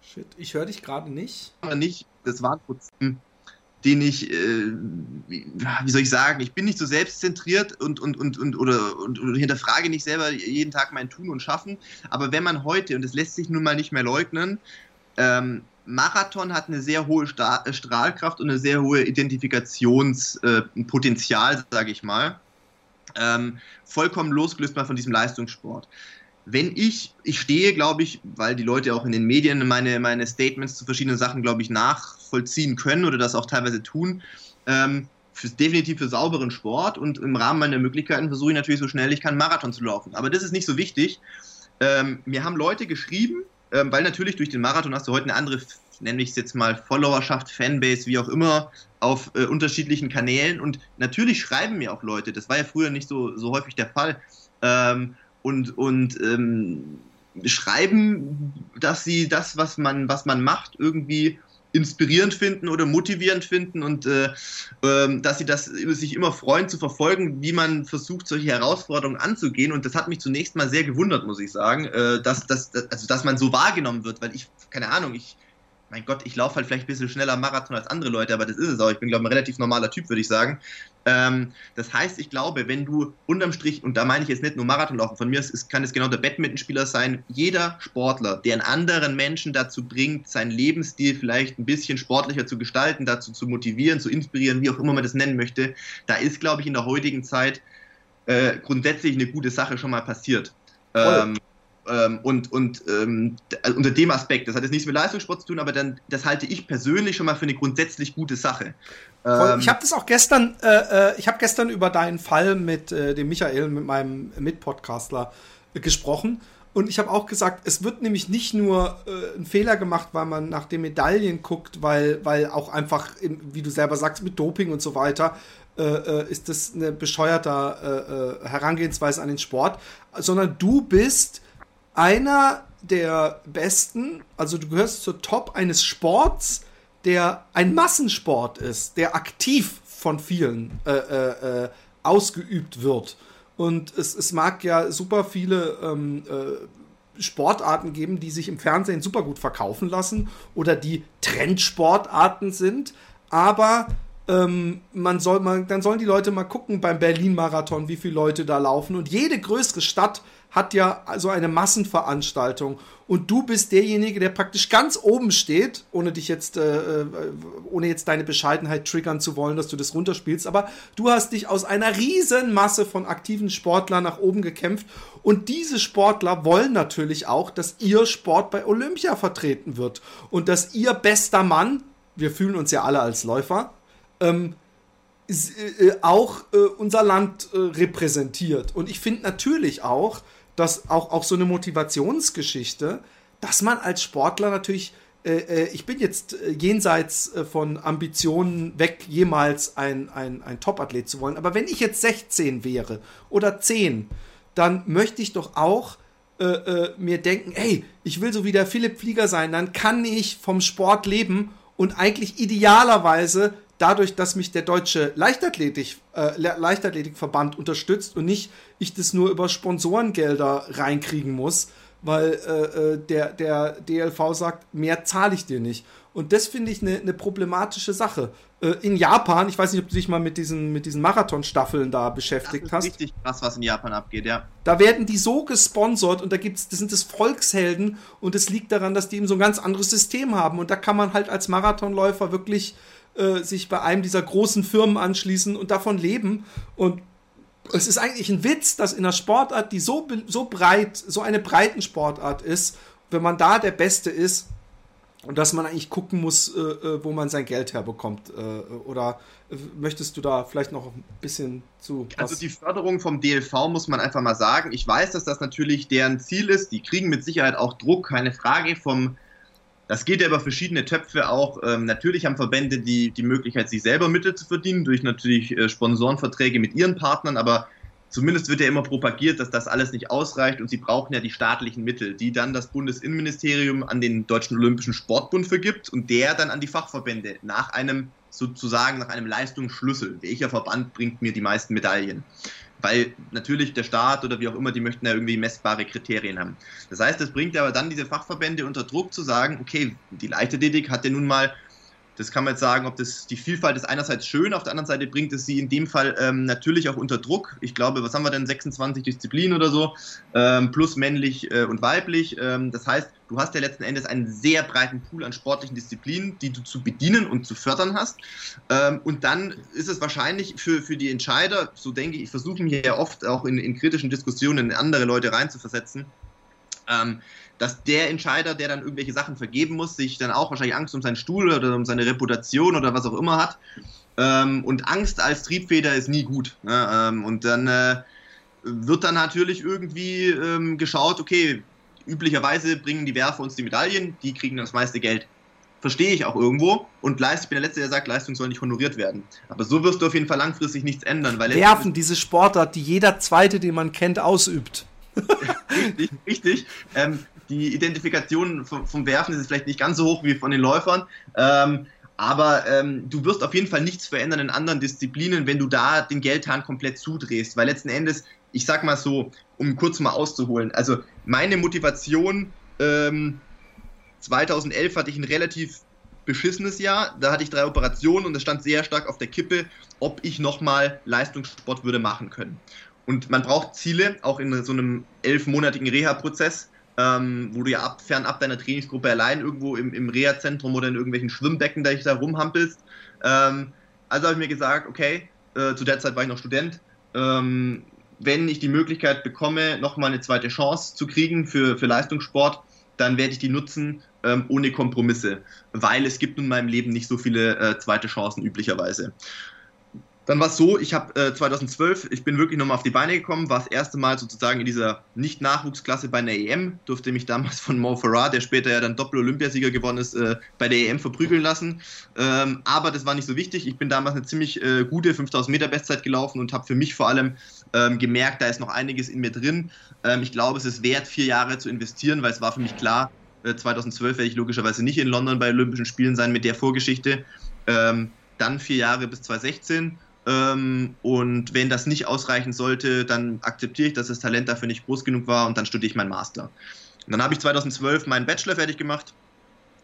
Shit, ich höre dich gerade nicht. Nicht, das war ein Prozess den ich, äh, wie, soll ich sagen, ich bin nicht so selbstzentriert und, und, und, und, oder, und, und hinterfrage nicht selber jeden Tag mein Tun und Schaffen. Aber wenn man heute, und das lässt sich nun mal nicht mehr leugnen, ähm, Marathon hat eine sehr hohe Stra Strahlkraft und eine sehr hohe Identifikationspotenzial, äh, sage ich mal. Ähm, vollkommen losgelöst mal von diesem Leistungssport wenn ich, ich stehe, glaube ich, weil die Leute auch in den Medien meine, meine Statements zu verschiedenen Sachen, glaube ich, nachvollziehen können oder das auch teilweise tun, ähm, für, definitiv für sauberen Sport und im Rahmen meiner Möglichkeiten versuche ich natürlich so schnell ich kann Marathon zu laufen. Aber das ist nicht so wichtig. Ähm, mir haben Leute geschrieben, ähm, weil natürlich durch den Marathon hast du heute eine andere, nenne ich es jetzt mal, Followerschaft, Fanbase, wie auch immer, auf äh, unterschiedlichen Kanälen. Und natürlich schreiben mir auch Leute, das war ja früher nicht so, so häufig der Fall. Ähm, und, und ähm, schreiben, dass sie das, was man, was man macht, irgendwie inspirierend finden oder motivierend finden und äh, äh, dass sie das sich immer freuen zu verfolgen, wie man versucht, solche Herausforderungen anzugehen. Und das hat mich zunächst mal sehr gewundert, muss ich sagen, äh, dass, dass, also, dass man so wahrgenommen wird, weil ich, keine Ahnung, ich mein Gott, ich laufe halt vielleicht ein bisschen schneller Marathon als andere Leute, aber das ist es auch. Ich bin, glaube ich, ein relativ normaler Typ, würde ich sagen. Ähm, das heißt, ich glaube, wenn du unterm Strich, und da meine ich jetzt nicht nur Marathonlaufen, von mir ist, kann es genau der Badmintonspieler sein, jeder Sportler, der einen anderen Menschen dazu bringt, seinen Lebensstil vielleicht ein bisschen sportlicher zu gestalten, dazu zu motivieren, zu inspirieren, wie auch immer man das nennen möchte, da ist, glaube ich, in der heutigen Zeit äh, grundsätzlich eine gute Sache schon mal passiert. Ähm, ähm, und und ähm, also unter dem Aspekt, das hat jetzt nichts mit Leistungssport zu tun, aber dann, das halte ich persönlich schon mal für eine grundsätzlich gute Sache. Ähm, ich habe das auch gestern, äh, äh, ich habe gestern über deinen Fall mit äh, dem Michael, mit meinem Mitpodcastler äh, gesprochen. Und ich habe auch gesagt, es wird nämlich nicht nur äh, ein Fehler gemacht, weil man nach den Medaillen guckt, weil, weil auch einfach, wie du selber sagst, mit Doping und so weiter, äh, äh ist das eine bescheuerte äh, Herangehensweise an den Sport, sondern du bist einer der besten, also du gehörst zur Top eines Sports, der ein Massensport ist, der aktiv von vielen äh, äh, äh, ausgeübt wird. Und es, es mag ja super viele ähm, äh, Sportarten geben, die sich im Fernsehen super gut verkaufen lassen oder die Trendsportarten sind, aber ähm, man soll man, dann sollen die Leute mal gucken beim Berlin-Marathon, wie viele Leute da laufen. Und jede größere Stadt hat ja so eine Massenveranstaltung. Und du bist derjenige, der praktisch ganz oben steht, ohne dich jetzt, äh, äh, ohne jetzt deine Bescheidenheit triggern zu wollen, dass du das runterspielst. Aber du hast dich aus einer riesen Masse von aktiven Sportlern nach oben gekämpft. Und diese Sportler wollen natürlich auch, dass ihr Sport bei Olympia vertreten wird. Und dass ihr bester Mann, wir fühlen uns ja alle als Läufer, ähm, äh, auch äh, unser Land äh, repräsentiert. Und ich finde natürlich auch, dass auch, auch so eine Motivationsgeschichte, dass man als Sportler natürlich, äh, äh ich bin jetzt äh, jenseits von Ambitionen weg, jemals ein, ein, ein Top-Athlet zu wollen, aber wenn ich jetzt 16 wäre oder 10, dann möchte ich doch auch mir denken, hey, ich will so wie der Philipp Flieger sein, dann kann ich vom Sport leben und eigentlich idealerweise dadurch, dass mich der deutsche Leichtathletik, äh, Leichtathletikverband unterstützt und nicht ich das nur über Sponsorengelder reinkriegen muss, weil äh, äh der, der DLV sagt, mehr zahle ich dir nicht. Und das finde ich eine ne problematische Sache. Äh, in Japan, ich weiß nicht, ob du dich mal mit diesen, mit diesen Marathonstaffeln da beschäftigt das ist hast. Richtig krass, was in Japan abgeht, ja. Da werden die so gesponsert und da gibt's, das sind das Volkshelden und es liegt daran, dass die eben so ein ganz anderes System haben. Und da kann man halt als Marathonläufer wirklich äh, sich bei einem dieser großen Firmen anschließen und davon leben. Und es ist eigentlich ein Witz, dass in einer Sportart, die so, so breit, so eine breiten Sportart ist, wenn man da der Beste ist, und dass man eigentlich gucken muss, äh, äh wo man sein Geld herbekommt. Äh, oder äh, möchtest du da vielleicht noch ein bisschen zu. Also die Förderung vom DLV muss man einfach mal sagen. Ich weiß, dass das natürlich deren Ziel ist. Die kriegen mit Sicherheit auch Druck, keine Frage vom das geht ja über verschiedene Töpfe auch. Ähm, natürlich haben Verbände die, die Möglichkeit, sich selber Mittel zu verdienen, durch natürlich äh, Sponsorenverträge mit ihren Partnern, aber zumindest wird ja immer propagiert, dass das alles nicht ausreicht und sie brauchen ja die staatlichen Mittel, die dann das Bundesinnenministerium an den Deutschen Olympischen Sportbund vergibt und der dann an die Fachverbände nach einem sozusagen nach einem Leistungsschlüssel. Welcher Verband bringt mir die meisten Medaillen? weil natürlich der Staat oder wie auch immer, die möchten ja irgendwie messbare Kriterien haben. Das heißt, das bringt aber dann diese Fachverbände unter Druck zu sagen, okay, die Leichtathletik hat ja nun mal das kann man jetzt sagen, ob das die Vielfalt ist einerseits schön, auf der anderen Seite bringt es sie in dem Fall ähm, natürlich auch unter Druck. Ich glaube, was haben wir denn, 26 Disziplinen oder so, ähm, plus männlich äh, und weiblich. Ähm, das heißt, du hast ja letzten Endes einen sehr breiten Pool an sportlichen Disziplinen, die du zu bedienen und zu fördern hast. Ähm, und dann ist es wahrscheinlich für, für die Entscheider, so denke ich, ich versuche mich ja oft auch in, in kritischen Diskussionen andere Leute reinzuversetzen, ähm, dass der Entscheider, der dann irgendwelche Sachen vergeben muss, sich dann auch wahrscheinlich Angst um seinen Stuhl oder um seine Reputation oder was auch immer hat. Ähm, und Angst als Triebfeder ist nie gut. Ne? Ähm, und dann äh, wird dann natürlich irgendwie ähm, geschaut, okay, üblicherweise bringen die Werfer uns die Medaillen, die kriegen das meiste Geld. Verstehe ich auch irgendwo. Und Leist, ich bin der Letzte, der sagt, Leistung soll nicht honoriert werden. Aber so wirst du auf jeden Fall langfristig nichts ändern. Weil Werfen, diese Sportart, die jeder Zweite, den man kennt, ausübt. Richtig, richtig. Ähm, die Identifikation vom, vom, Werfen ist vielleicht nicht ganz so hoch wie von den Läufern. Ähm, aber ähm, du wirst auf jeden Fall nichts verändern in anderen Disziplinen, wenn du da den Geldhahn komplett zudrehst. Weil letzten Endes, ich sag mal so, um kurz mal auszuholen, also meine Motivation ähm, 2011 hatte ich ein relativ beschissenes Jahr. Da hatte ich drei Operationen und es stand sehr stark auf der Kippe, ob ich nochmal Leistungssport würde machen können. Und man braucht Ziele, auch in so einem elfmonatigen Reha-Prozess, ähm, wo du ja ab, fernab deiner Trainingsgruppe allein irgendwo im, im Reha-Zentrum oder in irgendwelchen Schwimmbecken da dich da rumhampelst. Ähm, also habe ich mir gesagt, okay, äh, zu der Zeit war ich noch Student, ähm, wenn ich die Möglichkeit bekomme, nochmal eine zweite Chance zu kriegen für, für Leistungssport, dann werde ich die nutzen ähm, ohne Kompromisse, weil es gibt in meinem Leben nicht so viele äh, zweite Chancen üblicherweise. Dann war es so, ich habe äh, 2012, ich bin wirklich nochmal auf die Beine gekommen, war das erste Mal sozusagen in dieser Nicht-Nachwuchsklasse bei einer EM, durfte mich damals von Mo Farah, der später ja dann Doppel-Olympiasieger geworden ist, äh, bei der EM verprügeln lassen. Ähm, aber das war nicht so wichtig. Ich bin damals eine ziemlich äh, gute 5000 Meter Bestzeit gelaufen und habe für mich vor allem ähm, gemerkt, da ist noch einiges in mir drin. Ähm, ich glaube, es ist wert, vier Jahre zu investieren, weil es war für mich klar, 2012 äh, werde ich logischerweise nicht in London bei Olympischen Spielen sein mit der Vorgeschichte. Ähm, dann vier Jahre bis 2016 ähm, und wenn das nicht ausreichen sollte, dann akzeptiere ich, dass das Talent dafür nicht groß genug war und dann studiere ich meinen Master. Und dann habe ich 2012 meinen Bachelor fertig gemacht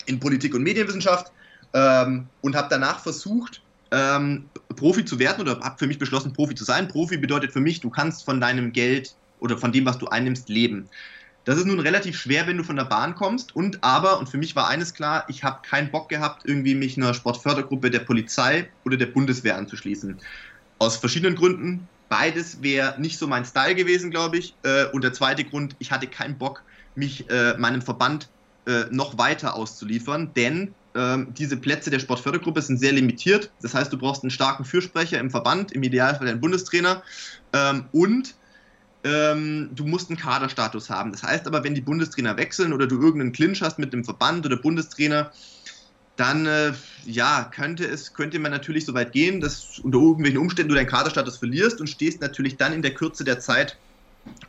in Politik und Medienwissenschaft ähm, und habe danach versucht, ähm, Profi zu werden oder habe für mich beschlossen, Profi zu sein. Profi bedeutet für mich, du kannst von deinem Geld oder von dem, was du einnimmst, leben. Das ist nun relativ schwer, wenn du von der Bahn kommst. Und aber, und für mich war eines klar, ich habe keinen Bock gehabt, irgendwie mich einer Sportfördergruppe der Polizei oder der Bundeswehr anzuschließen. Aus verschiedenen Gründen. Beides wäre nicht so mein Style gewesen, glaube ich. Äh, und der zweite Grund, ich hatte keinen Bock, mich äh, meinem Verband äh, noch weiter auszuliefern, denn ähm, diese Plätze der Sportfördergruppe sind sehr limitiert. Das heißt, du brauchst einen starken Fürsprecher im Verband, im Idealfall einen Bundestrainer. Ähm, und ähm, du musst einen Kaderstatus haben. Das heißt aber, wenn die Bundestrainer wechseln oder du irgendeinen Clinch hast mit dem Verband oder Bundestrainer, dann äh, ja, könnte es, könnte man natürlich so weit gehen, dass unter irgendwelchen Umständen du deinen Kaderstatus verlierst und stehst natürlich dann in der Kürze der Zeit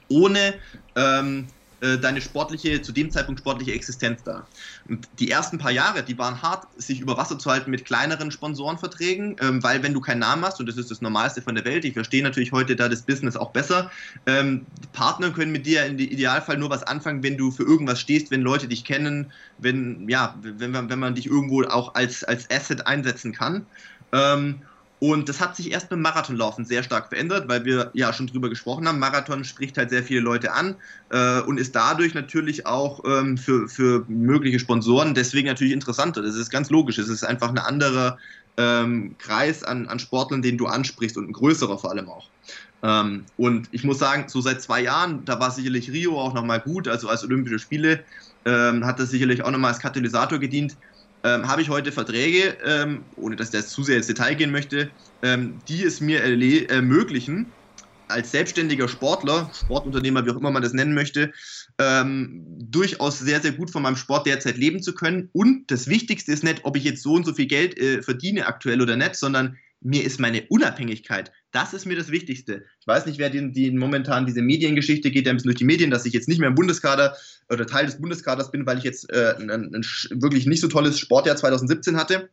ohne ähm, äh, deine sportliche, zu dem Zeitpunkt sportliche Existenz da. Und die ersten paar Jahre, die waren hart, sich über Wasser zu halten mit kleineren Sponsorenverträgen, ähm, weil wenn du keinen Namen hast, und das ist das Normalste von der Welt, ich verstehe natürlich heute da das Business auch besser, ähm, Partner können mit dir im Idealfall nur was anfangen, wenn du für irgendwas stehst, wenn Leute dich kennen, wenn, ja, wenn, wenn man dich irgendwo auch als, als Asset einsetzen kann. Ähm, und das hat sich erst beim Marathonlaufen sehr stark verändert, weil wir ja schon drüber gesprochen haben. Marathon spricht halt sehr viele Leute an äh, und ist dadurch natürlich auch ähm, für, für mögliche Sponsoren deswegen natürlich interessanter. Das ist ganz logisch. Es ist einfach ein anderer ähm, Kreis an, an Sportlern, den du ansprichst und ein größerer vor allem auch. Ähm, und ich muss sagen, so seit zwei Jahren, da war sicherlich Rio auch nochmal gut, also als Olympische Spiele ähm, hat das sicherlich auch nochmal als Katalysator gedient ähm, habe ich heute Verträge, ähm, ohne dass jetzt zu sehr ins Detail gehen möchte, ähm, die es mir ermöglichen, als selbstständiger Sportler, Sportunternehmer, wie auch immer man das nennen möchte, ähm, durchaus sehr, sehr gut von meinem Sport derzeit leben zu können. Und das Wichtigste ist nicht, ob ich jetzt so und so viel Geld äh, verdiene aktuell oder nicht, sondern mir ist meine Unabhängigkeit, das ist mir das Wichtigste. Ich weiß nicht, wer die, die momentan diese Mediengeschichte geht, der ein bisschen durch die Medien, dass ich jetzt nicht mehr im Bundeskader oder Teil des Bundeskaders bin, weil ich jetzt äh, ein, ein, wirklich nicht so tolles Sportjahr 2017 hatte.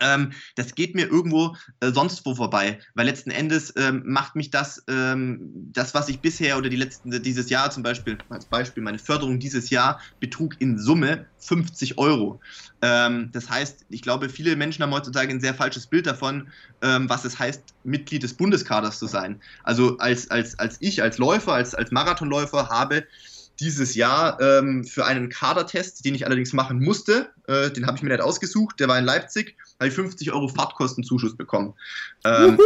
Ähm, das geht mir irgendwo äh, sonst wo vorbei, weil letzten Endes ähm, macht mich das, ähm, das, was ich bisher oder die letzten, dieses Jahr zum Beispiel, als Beispiel, meine Förderung dieses Jahr betrug in Summe 50 Euro. Ähm, das heißt, ich glaube, viele Menschen haben heutzutage ein sehr falsches Bild davon, ähm, was es heißt, Mitglied des Bundeskaders zu sein. Also als, als, als ich, als Läufer, als, als Marathonläufer habe dieses Jahr ähm, für einen Kadertest, den ich allerdings machen musste, äh, den habe ich mir nicht ausgesucht, der war in Leipzig, habe ich 50 Euro Fahrtkostenzuschuss bekommen. Ähm,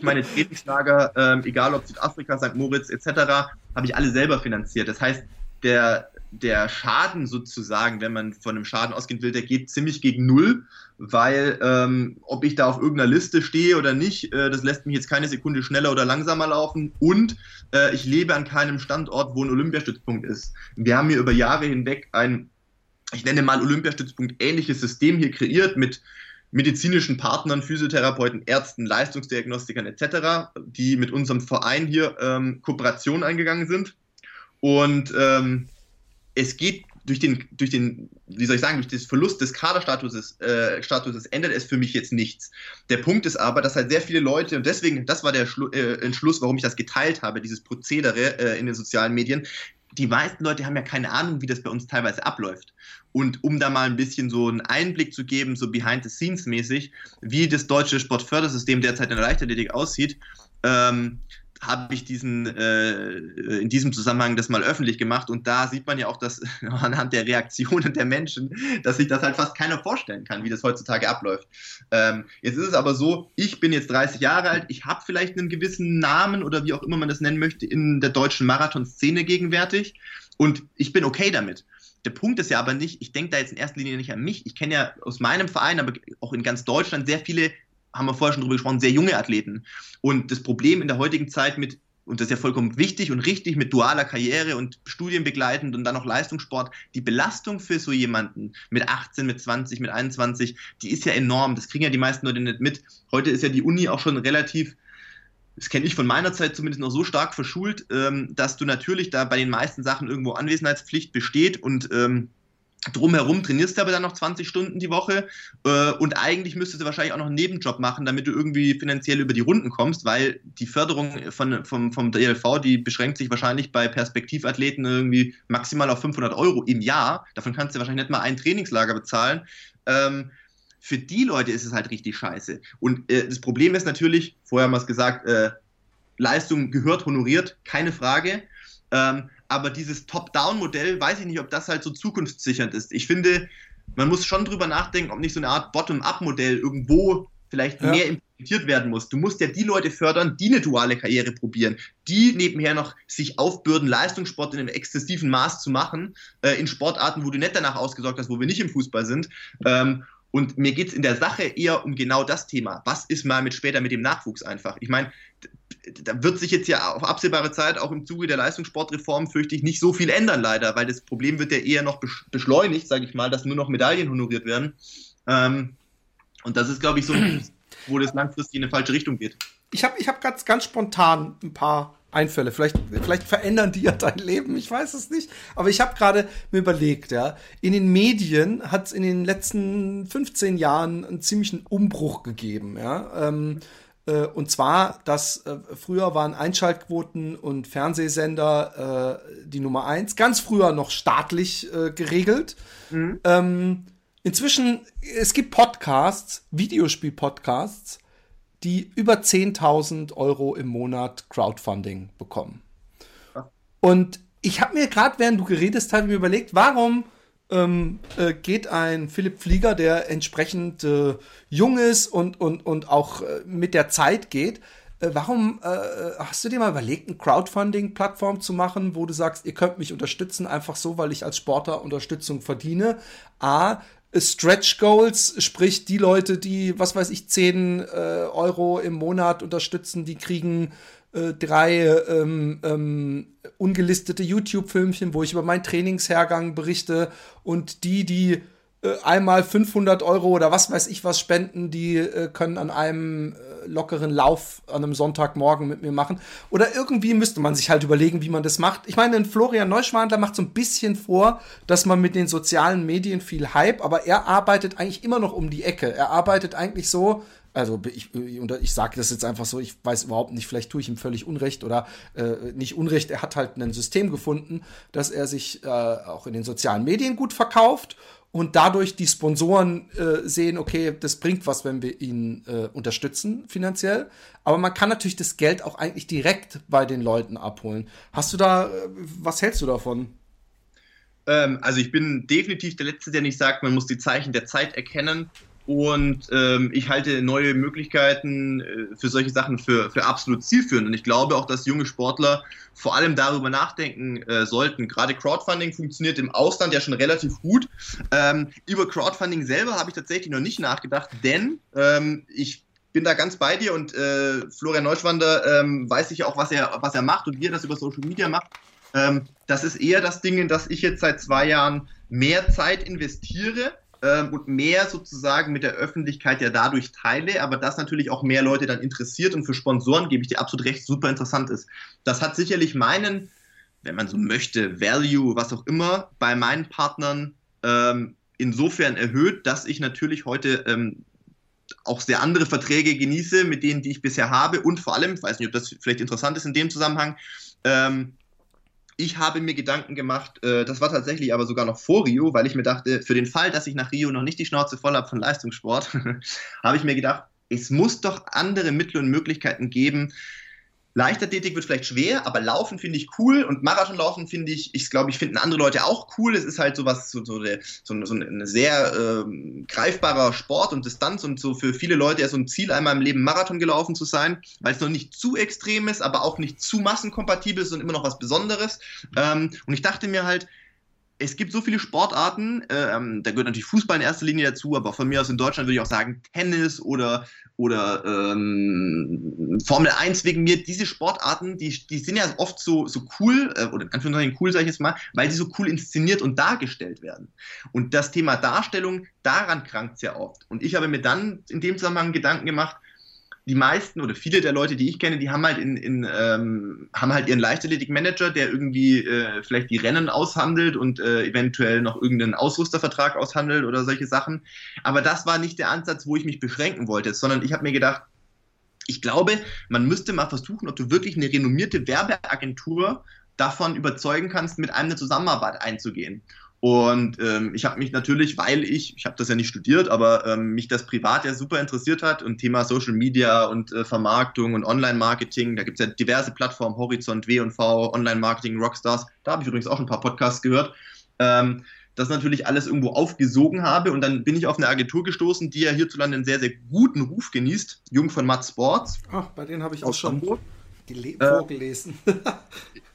meine Trainingslager, ähm, egal ob Südafrika, St. Moritz etc., habe ich alle selber finanziert. Das heißt, der, der Schaden sozusagen, wenn man von einem Schaden ausgehen will, der geht ziemlich gegen Null, weil ähm, ob ich da auf irgendeiner Liste stehe oder nicht, äh, das lässt mich jetzt keine Sekunde schneller oder langsamer laufen und äh, ich lebe an keinem Standort, wo ein Olympiastützpunkt ist. Wir haben hier über Jahre hinweg ein, ich nenne mal Olympiastützpunkt ähnliches System hier kreiert mit medizinischen Partnern, Physiotherapeuten, Ärzten, Leistungsdiagnostikern etc., die mit unserem Verein hier ähm, Kooperation eingegangen sind. Und ähm, es geht durch den, durch den, wie soll ich sagen, durch den Verlust des Kaderstatuses äh, Statuses ändert es für mich jetzt nichts. Der Punkt ist aber, dass halt sehr viele Leute, und deswegen, das war der Schlu äh, Entschluss, warum ich das geteilt habe, dieses Prozedere äh, in den sozialen Medien, die meisten Leute haben ja keine Ahnung, wie das bei uns teilweise abläuft. Und um da mal ein bisschen so einen Einblick zu geben, so behind the scenes mäßig, wie das deutsche Sportfördersystem derzeit in der Leichtathletik aussieht, ähm, habe ich diesen äh, in diesem Zusammenhang das mal öffentlich gemacht und da sieht man ja auch, dass anhand der Reaktionen der Menschen, dass sich das halt fast keiner vorstellen kann, wie das heutzutage abläuft. Ähm, jetzt ist es aber so, ich bin jetzt 30 Jahre alt, ich habe vielleicht einen gewissen Namen oder wie auch immer man das nennen möchte in der deutschen Marathonszene gegenwärtig und ich bin okay damit. Der Punkt ist ja aber nicht, ich denke da jetzt in erster Linie nicht an mich. Ich kenne ja aus meinem Verein, aber auch in ganz Deutschland sehr viele haben wir vorher schon drüber gesprochen, sehr junge Athleten. Und das Problem in der heutigen Zeit mit, und das ist ja vollkommen wichtig und richtig, mit dualer Karriere und studienbegleitend und dann noch Leistungssport, die Belastung für so jemanden mit 18, mit 20, mit 21, die ist ja enorm. Das kriegen ja die meisten Leute nicht mit. Heute ist ja die Uni auch schon relativ das kenne ich von meiner Zeit zumindest noch so stark verschult, ähm, dass du natürlich da bei den meisten Sachen irgendwo Anwesenheitspflicht besteht und ähm, Drumherum trainierst du aber dann noch 20 Stunden die Woche äh, und eigentlich müsstest du wahrscheinlich auch noch einen Nebenjob machen, damit du irgendwie finanziell über die Runden kommst, weil die Förderung von, vom, vom DLV, die beschränkt sich wahrscheinlich bei Perspektivathleten irgendwie maximal auf 500 Euro im Jahr. Davon kannst du wahrscheinlich nicht mal ein Trainingslager bezahlen. Ähm, für die Leute ist es halt richtig scheiße. Und äh, das Problem ist natürlich, vorher haben wir es gesagt, äh, Leistung gehört honoriert, keine Frage. Ähm, aber dieses Top-Down-Modell, weiß ich nicht, ob das halt so zukunftssichernd ist. Ich finde, man muss schon drüber nachdenken, ob nicht so eine Art Bottom-up-Modell irgendwo vielleicht ja. mehr implementiert werden muss. Du musst ja die Leute fördern, die eine duale Karriere probieren, die nebenher noch sich aufbürden, Leistungssport in einem exzessiven Maß zu machen, äh, in Sportarten, wo du nicht danach ausgesorgt hast, wo wir nicht im Fußball sind. Ähm, und mir geht es in der Sache eher um genau das Thema. Was ist mal mit später mit dem Nachwuchs einfach? Ich meine, da wird sich jetzt ja auf absehbare Zeit auch im Zuge der Leistungssportreform, fürchte ich, nicht so viel ändern, leider, weil das Problem wird ja eher noch beschleunigt, sage ich mal, dass nur noch Medaillen honoriert werden. Ähm, und das ist, glaube ich, so, wo das langfristig in eine falsche Richtung geht. Ich habe ich hab ganz, ganz spontan ein paar Einfälle. Vielleicht, vielleicht verändern die ja dein Leben, ich weiß es nicht. Aber ich habe gerade mir überlegt, ja, in den Medien hat es in den letzten 15 Jahren einen ziemlichen Umbruch gegeben, ja. Ähm, äh, und zwar, dass äh, früher waren Einschaltquoten und Fernsehsender äh, die Nummer eins, ganz früher noch staatlich äh, geregelt. Mhm. Ähm, inzwischen, es gibt Podcasts, Videospiel-Podcasts, die über 10.000 Euro im Monat Crowdfunding bekommen. Und ich habe mir gerade, während du geredet hast, mir überlegt, warum ähm, äh, geht ein Philipp Flieger, der entsprechend äh, jung ist und, und, und auch äh, mit der Zeit geht. Äh, warum äh, hast du dir mal überlegt, eine Crowdfunding-Plattform zu machen, wo du sagst, ihr könnt mich unterstützen, einfach so, weil ich als Sportler Unterstützung verdiene? A, Stretch Goals, sprich die Leute, die, was weiß ich, 10 äh, Euro im Monat unterstützen, die kriegen äh, drei ähm, ähm, ungelistete YouTube-Filmchen, wo ich über meinen Trainingshergang berichte und die, die äh, einmal 500 Euro oder was weiß ich was spenden, die äh, können an einem äh, lockeren Lauf an einem Sonntagmorgen mit mir machen. Oder irgendwie müsste man sich halt überlegen, wie man das macht. Ich meine, Florian Neuschwandler macht so ein bisschen vor, dass man mit den sozialen Medien viel Hype, aber er arbeitet eigentlich immer noch um die Ecke. Er arbeitet eigentlich so, also ich, ich sage das jetzt einfach so, ich weiß überhaupt nicht, vielleicht tue ich ihm völlig Unrecht oder äh, nicht Unrecht, er hat halt ein System gefunden, dass er sich äh, auch in den sozialen Medien gut verkauft und dadurch die Sponsoren äh, sehen, okay, das bringt was, wenn wir ihn äh, unterstützen finanziell. Aber man kann natürlich das Geld auch eigentlich direkt bei den Leuten abholen. Hast du da, äh, was hältst du davon? Ähm, also ich bin definitiv der Letzte, der nicht sagt, man muss die Zeichen der Zeit erkennen und ähm, ich halte neue Möglichkeiten äh, für solche Sachen für, für absolut zielführend. Und ich glaube auch, dass junge Sportler vor allem darüber nachdenken äh, sollten. Gerade Crowdfunding funktioniert im Ausland ja schon relativ gut. Ähm, über Crowdfunding selber habe ich tatsächlich noch nicht nachgedacht, denn ähm, ich bin da ganz bei dir und äh, Florian Neuschwander ähm, weiß ich auch, was er, was er macht und wie er das über Social Media macht. Ähm, das ist eher das Ding, in das ich jetzt seit zwei Jahren mehr Zeit investiere ähm, und mehr sozusagen mit der Öffentlichkeit ja dadurch teile, aber das natürlich auch mehr Leute dann interessiert und für Sponsoren, gebe ich dir absolut recht, super interessant ist. Das hat sicherlich meinen, wenn man so möchte, Value, was auch immer, bei meinen Partnern ähm, insofern erhöht, dass ich natürlich heute ähm, auch sehr andere Verträge genieße, mit denen, die ich bisher habe und vor allem, ich weiß nicht, ob das vielleicht interessant ist in dem Zusammenhang, ähm, ich habe mir Gedanken gemacht, äh, das war tatsächlich aber sogar noch vor Rio, weil ich mir dachte, für den Fall, dass ich nach Rio noch nicht die Schnauze voll habe von Leistungssport, habe ich mir gedacht, es muss doch andere Mittel und Möglichkeiten geben, Leichtathletik wird vielleicht schwer, aber Laufen finde ich cool und Marathonlaufen finde ich, ich glaube, ich finden andere Leute auch cool. Es ist halt sowas, so, so, so, so ein sehr ähm, greifbarer Sport und Distanz und so für viele Leute ja so ein Ziel, einmal im Leben Marathon gelaufen zu sein, weil es noch nicht zu extrem ist, aber auch nicht zu massenkompatibel ist und immer noch was Besonderes. Ähm, und ich dachte mir halt, es gibt so viele Sportarten, ähm, da gehört natürlich Fußball in erster Linie dazu, aber von mir aus in Deutschland würde ich auch sagen Tennis oder, oder ähm, Formel 1 wegen mir. Diese Sportarten, die, die sind ja oft so, so cool, äh, oder in Anführungszeichen cool, sage ich jetzt mal, weil sie so cool inszeniert und dargestellt werden. Und das Thema Darstellung, daran krankt es ja oft. Und ich habe mir dann in dem Zusammenhang Gedanken gemacht, die meisten oder viele der Leute, die ich kenne, die haben halt in, in ähm, haben halt ihren Leichtathletik-Manager, der irgendwie äh, vielleicht die Rennen aushandelt und äh, eventuell noch irgendeinen Ausrüstervertrag aushandelt oder solche Sachen. Aber das war nicht der Ansatz, wo ich mich beschränken wollte, sondern ich habe mir gedacht, ich glaube, man müsste mal versuchen, ob du wirklich eine renommierte Werbeagentur davon überzeugen kannst, mit einem eine Zusammenarbeit einzugehen. Und ähm, ich habe mich natürlich, weil ich, ich habe das ja nicht studiert, aber ähm, mich das privat ja super interessiert hat und Thema Social Media und äh, Vermarktung und Online-Marketing, da gibt es ja diverse Plattformen, Horizont, W&V, Online-Marketing, Rockstars, da habe ich übrigens auch ein paar Podcasts gehört, ähm, das natürlich alles irgendwo aufgesogen habe und dann bin ich auf eine Agentur gestoßen, die ja hierzulande einen sehr, sehr guten Ruf genießt, Jung von Matt Sports. Ach, bei denen habe ich auch schon Hamburg. Äh, vorgelesen.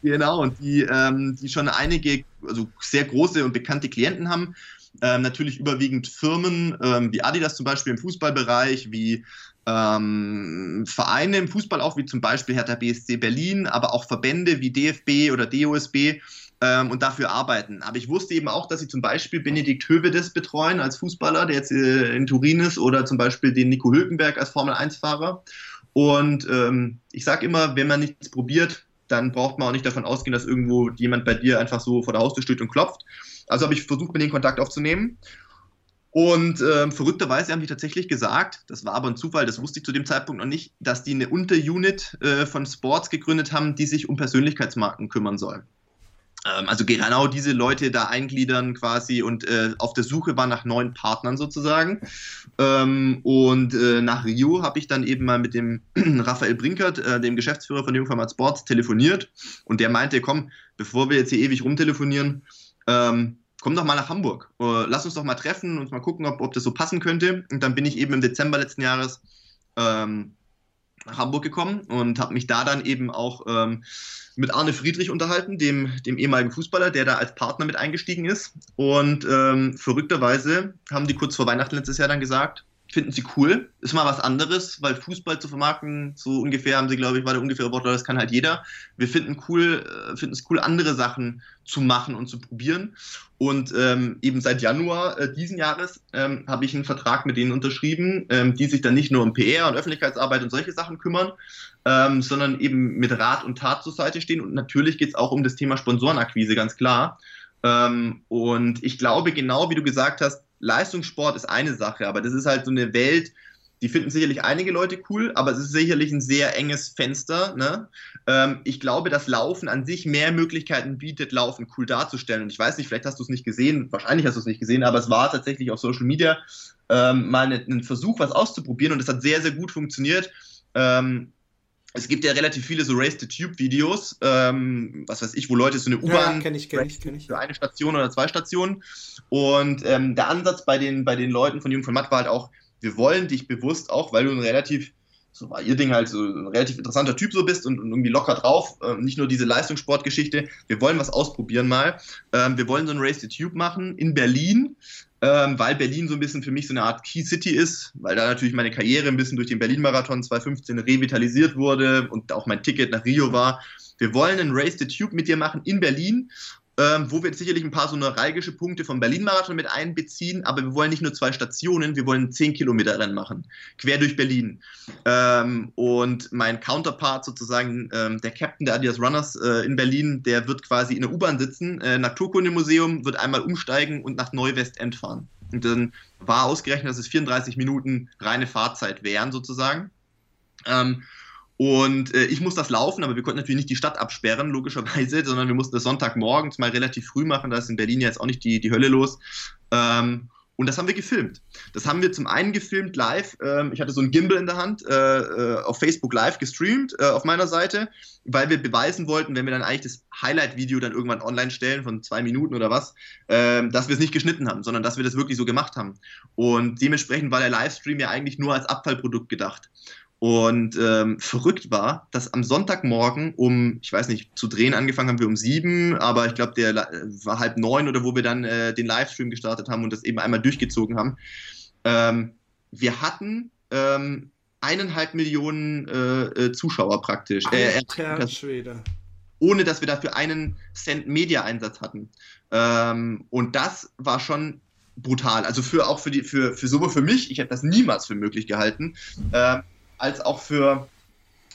Genau, und die, ähm, die schon einige, also sehr große und bekannte Klienten haben. Ähm, natürlich überwiegend Firmen ähm, wie Adidas zum Beispiel im Fußballbereich, wie ähm, Vereine im Fußball auch, wie zum Beispiel Hertha BSC Berlin, aber auch Verbände wie DFB oder DOSB ähm, und dafür arbeiten. Aber ich wusste eben auch, dass sie zum Beispiel Benedikt Hövedes betreuen als Fußballer, der jetzt äh, in Turin ist, oder zum Beispiel den Nico Hülkenberg als Formel-1-Fahrer. Und ähm, ich sage immer, wenn man nichts probiert, dann braucht man auch nicht davon ausgehen, dass irgendwo jemand bei dir einfach so vor der Haustür steht und klopft. Also habe ich versucht, mit denen Kontakt aufzunehmen. Und äh, verrückterweise haben die tatsächlich gesagt, das war aber ein Zufall, das wusste ich zu dem Zeitpunkt noch nicht, dass die eine Unterunit äh, von Sports gegründet haben, die sich um Persönlichkeitsmarken kümmern soll. Ähm, also genau diese Leute da eingliedern quasi und äh, auf der Suche war nach neuen Partnern sozusagen. Ähm, und äh, nach Rio habe ich dann eben mal mit dem Raphael Brinkert, äh, dem Geschäftsführer von Jungformat Sports, telefoniert und der meinte, komm, bevor wir jetzt hier ewig rumtelefonieren, ähm, komm doch mal nach Hamburg. Äh, lass uns doch mal treffen und mal gucken, ob, ob das so passen könnte. Und dann bin ich eben im Dezember letzten Jahres ähm, nach Hamburg gekommen und habe mich da dann eben auch ähm, mit Arne Friedrich unterhalten, dem, dem ehemaligen Fußballer, der da als Partner mit eingestiegen ist. Und ähm, verrückterweise haben die kurz vor Weihnachten letztes Jahr dann gesagt, finden sie cool. Ist mal was anderes, weil Fußball zu vermarkten, so ungefähr haben sie, glaube ich, war der ungefähre Wortlaut, das kann halt jeder. Wir finden cool, äh, finden es cool, andere Sachen zu machen und zu probieren. Und ähm, eben seit Januar äh, diesen Jahres ähm, habe ich einen Vertrag mit denen unterschrieben, ähm, die sich dann nicht nur um PR und Öffentlichkeitsarbeit und solche Sachen kümmern, ähm, sondern eben mit Rat und Tat zur Seite stehen. Und natürlich geht es auch um das Thema Sponsorenakquise, ganz klar. Ähm, und ich glaube, genau wie du gesagt hast, Leistungssport ist eine Sache, aber das ist halt so eine Welt, die finden sicherlich einige Leute cool, aber es ist sicherlich ein sehr enges Fenster. Ne? Ähm, ich glaube, dass Laufen an sich mehr Möglichkeiten bietet, Laufen cool darzustellen. Und ich weiß nicht, vielleicht hast du es nicht gesehen, wahrscheinlich hast du es nicht gesehen, aber es war tatsächlich auf Social Media ähm, mal ein Versuch, was auszuprobieren und es hat sehr, sehr gut funktioniert. Ähm, es gibt ja relativ viele so Race the Tube Videos, ähm, was weiß ich, wo Leute so eine U-Bahn ja, kenn ich, kenn ich, kenn ich. für eine Station oder zwei Stationen. Und ähm, der Ansatz bei den, bei den Leuten von Jung von Matt war halt auch, wir wollen dich bewusst auch, weil du ein relativ, so war ihr Ding halt so ein relativ interessanter Typ so bist und, und irgendwie locker drauf, ähm, nicht nur diese Leistungssportgeschichte, wir wollen was ausprobieren mal. Ähm, wir wollen so ein Race the Tube machen in Berlin ähm, weil Berlin so ein bisschen für mich so eine Art Key City ist, weil da natürlich meine Karriere ein bisschen durch den Berlin-Marathon 2015 revitalisiert wurde und auch mein Ticket nach Rio war. Wir wollen einen Race the Tube mit dir machen in Berlin ähm, wo wir sicherlich ein paar so neuralgische Punkte vom Berlin-Marathon mit einbeziehen, aber wir wollen nicht nur zwei Stationen, wir wollen 10 Kilometer Rennen machen, quer durch Berlin. Ähm, und mein Counterpart sozusagen, ähm, der Captain der Adidas Runners äh, in Berlin, der wird quasi in der U-Bahn sitzen, äh, Naturkundemuseum, wird einmal umsteigen und nach Neuwestend fahren. Und dann war ausgerechnet, dass es 34 Minuten reine Fahrzeit wären sozusagen. Ähm, Und äh, ich muss das laufen, aber wir konnten natürlich nicht die Stadt absperren, logischerweise, sondern wir mussten das Sonntagmorgens mal relativ früh machen. Da ist in Berlin jetzt auch nicht die, die Hölle los. Ähm, und das haben wir gefilmt. Das haben wir zum einen gefilmt live. Ähm, ich hatte so ein Gimbal in der Hand, äh, äh, auf Facebook live gestreamt äh, auf meiner Seite, weil wir beweisen wollten, wenn wir dann eigentlich das Highlight-Video dann irgendwann online stellen von zwei Minuten oder was, ähm, dass wir es nicht geschnitten haben, sondern dass wir das wirklich so gemacht haben. Und dementsprechend war der Livestream ja eigentlich nur als Abfallprodukt gedacht. Und ähm, verrückt war, dass am Sonntagmorgen um, ich weiß nicht, zu drehen angefangen haben wir um sieben, aber ich glaube, der war halb neun oder wo wir dann äh, den Livestream gestartet haben und das eben einmal durchgezogen haben. Ähm, wir hatten ähm, eineinhalb Millionen äh, äh Zuschauer praktisch. Äh, Schwede. Ohne dass wir dafür einen Cent Media-Einsatz hatten. Ähm, und das war schon brutal. Also für auch für die, für, für sowohl für mich, ich hätte das niemals für möglich gehalten. Ähm, als auch für,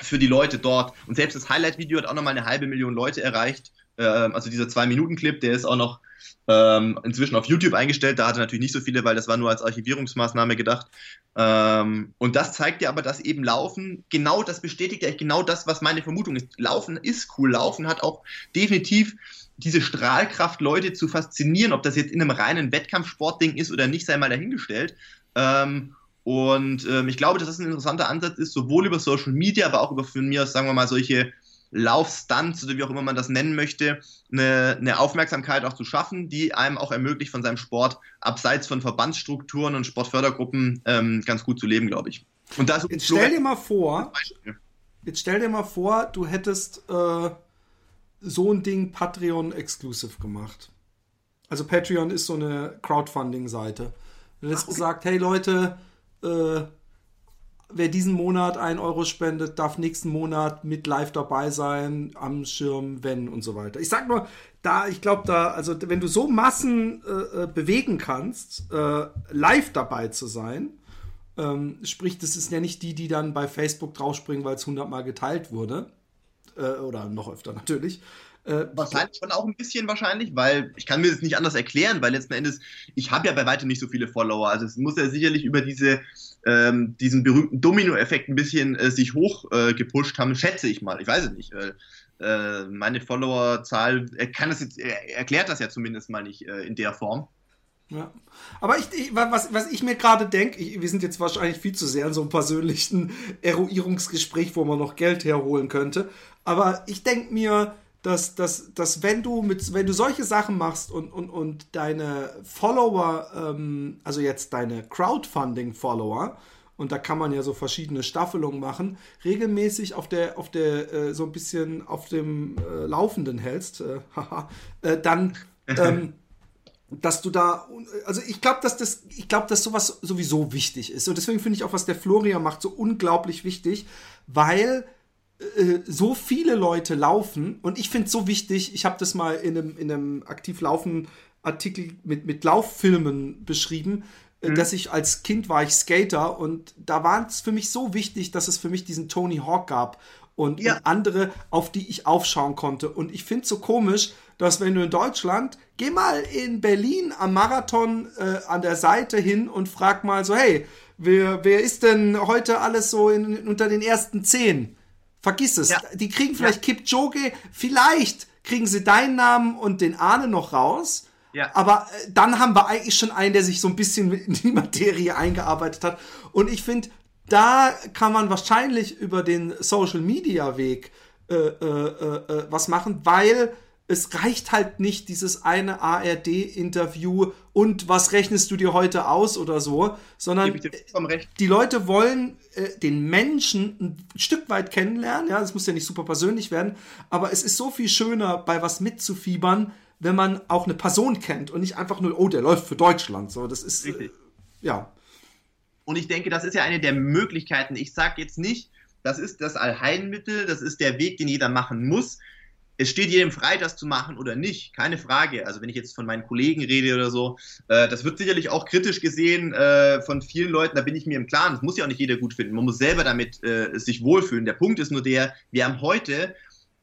für die Leute dort. Und selbst das Highlight-Video hat auch nochmal eine halbe Million Leute erreicht. Ähm, also dieser Zwei-Minuten-Clip, der ist auch noch ähm, inzwischen auf YouTube eingestellt. Da hatte natürlich nicht so viele, weil das war nur als Archivierungsmaßnahme gedacht. Ähm, und das zeigt ja aber, dass eben Laufen, genau das bestätigt ja genau das, was meine Vermutung ist. Laufen ist cool. Laufen hat auch definitiv diese Strahlkraft, Leute zu faszinieren. Ob das jetzt in einem reinen Wettkampfsportding ist oder nicht, sei mal dahingestellt. Ähm, und ähm, ich glaube, dass das ein interessanter Ansatz ist, sowohl über Social Media, aber auch über von mir aus, sagen wir mal, solche Laufstunts oder wie auch immer man das nennen möchte, eine, eine, Aufmerksamkeit auch zu schaffen, die einem auch ermöglicht, von seinem Sport abseits von Verbandsstrukturen und Sportfördergruppen ähm, ganz gut zu leben, glaube ich. Und das jetzt stell dir mal vor, jetzt stell dir mal vor, du hättest äh, so ein Ding Patreon exclusive gemacht. Also Patreon ist so eine Crowdfunding-Seite. Du hättest okay. gesagt, hey Leute, äh, wer diesen Monat ein Euro spendet, darf nächsten Monat mit live dabei sein, am Schirm, wenn und so weiter. Ich sag nur, da, ich glaube, da, also wenn du so Massen äh, äh, bewegen kannst, äh, live dabei zu sein, ähm, sprich, das ist ja nicht die, die dann bei Facebook draufspringen, weil es hundertmal geteilt wurde. Äh, oder noch öfter natürlich. Äh, wahrscheinlich schon auch ein bisschen wahrscheinlich, weil ich kann mir das nicht anders erklären, weil letzten Endes, ich habe ja bei weitem nicht so viele Follower. Also es muss ja sicherlich über diese, ähm, diesen berühmten Domino-Effekt ein bisschen äh, sich hoch äh, gepusht haben, schätze ich mal. Ich weiß es nicht. Äh, meine Followerzahl kann das jetzt, erklärt das ja zumindest mal nicht äh, in der Form. Ja. Aber ich, ich, was, was ich mir gerade denke, wir sind jetzt wahrscheinlich viel zu sehr in so einem persönlichen Eruierungsgespräch, wo man noch Geld herholen könnte. Aber ich denke mir, dass, dass, dass wenn du mit, wenn du solche Sachen machst und, und, und deine Follower, ähm, also jetzt deine Crowdfunding-Follower, und da kann man ja so verschiedene Staffelungen machen, regelmäßig auf der, auf der, äh, so ein bisschen auf dem äh, Laufenden hältst, äh, äh dann, ähm, dass du da, also ich glaube, dass das, ich glaube, dass sowas sowieso wichtig ist. Und deswegen finde ich auch, was der Florian macht, so unglaublich wichtig, weil äh, so viele Leute laufen und ich finde es so wichtig, ich habe das mal in einem, in einem aktiv laufen Artikel mit, mit Lauffilmen beschrieben, äh, mhm. dass ich als Kind war ich Skater und da war es für mich so wichtig, dass es für mich diesen Tony Hawk gab und, ja. und andere, auf die ich aufschauen konnte. Und ich finde es so komisch, dass wenn du in Deutschland, geh mal in Berlin am Marathon äh, an der Seite hin und frag mal so, hey, wer, wer ist denn heute alles so in, unter den ersten zehn? Vergiss es. Ja. Die kriegen vielleicht ja. Kipchoge, vielleicht kriegen sie deinen Namen und den Ahne noch raus. Ja. Aber äh, dann haben wir eigentlich schon einen, der sich so ein bisschen in die Materie eingearbeitet hat. Und ich finde, da kann man wahrscheinlich über den Social Media Weg äh, äh, äh, äh was machen, weil es reicht halt nicht dieses eine ARD-Interview und was rechnest du dir heute aus oder so, sondern die Leute wollen äh, den Menschen ein Stück weit kennenlernen. Ja, es muss ja nicht super persönlich werden, aber es ist so viel schöner, bei was mitzufiebern, wenn man auch eine Person kennt und nicht einfach nur, oh, der läuft für Deutschland. So, das ist äh, ja. Und ich denke, das ist ja eine der Möglichkeiten. Ich sage jetzt nicht, das ist das Allheilmittel, das ist der Weg, den jeder machen muss es steht jedem frei, das zu machen oder nicht, keine Frage. Also wenn ich jetzt von meinen Kollegen rede oder so, äh, das wird sicherlich auch kritisch gesehen äh, von vielen Leuten, da bin ich mir im Klaren, das muss ja auch nicht jeder gut finden. Man muss selber damit äh, sich wohlfühlen. Der Punkt ist nur der, wir haben heute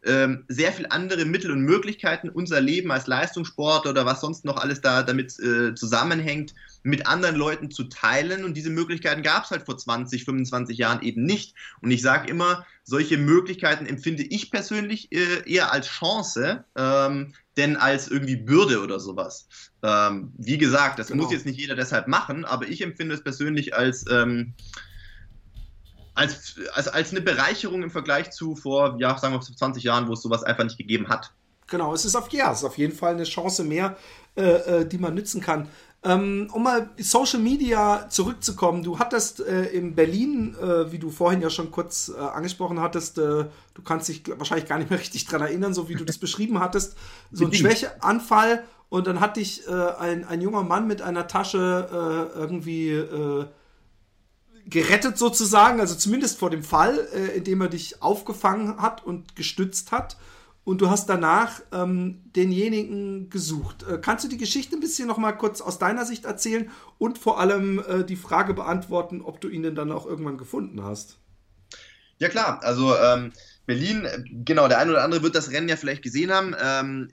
ähm, sehr viel andere Mittel und Möglichkeiten, unser Leben als Leistungssport oder was sonst noch alles da damit äh, zusammenhängt, mit anderen Leuten zu teilen. Und diese Möglichkeiten gab es halt vor 20, 25 Jahren eben nicht. Und ich sage immer, solche Möglichkeiten empfinde ich persönlich äh, eher als Chance, ähm, denn als irgendwie Bürde oder sowas. Ähm, wie gesagt, das genau. muss jetzt nicht jeder deshalb machen, aber ich empfinde es persönlich als ähm, als, als, als eine Bereicherung im Vergleich zu vor, ja, sagen wir 20 Jahren, wo es sowas einfach nicht gegeben hat. Genau, es ist auf, ja, es ist auf jeden Fall eine Chance mehr, äh, äh, die man nützen kann. Ähm, um mal Social Media zurückzukommen, du hattest äh, in Berlin, äh, wie du vorhin ja schon kurz äh, angesprochen hattest, äh, du kannst dich wahrscheinlich gar nicht mehr richtig dran erinnern, so wie du das beschrieben hattest, so ein Schwächeanfall und dann hat dich ein, ein junger Mann mit einer Tasche irgendwie gerettet sozusagen, also zumindest vor dem Fall, äh, in dem er dich aufgefangen hat und gestützt hat. Und du hast danach ähm, denjenigen gesucht. Äh, kannst du die Geschichte ein bisschen noch mal kurz aus deiner Sicht erzählen und vor allem äh, die Frage beantworten, ob du ihn denn dann auch irgendwann gefunden hast? Ja klar, also ähm, Berlin, genau, der eine oder andere wird das Rennen ja vielleicht gesehen haben. Ähm,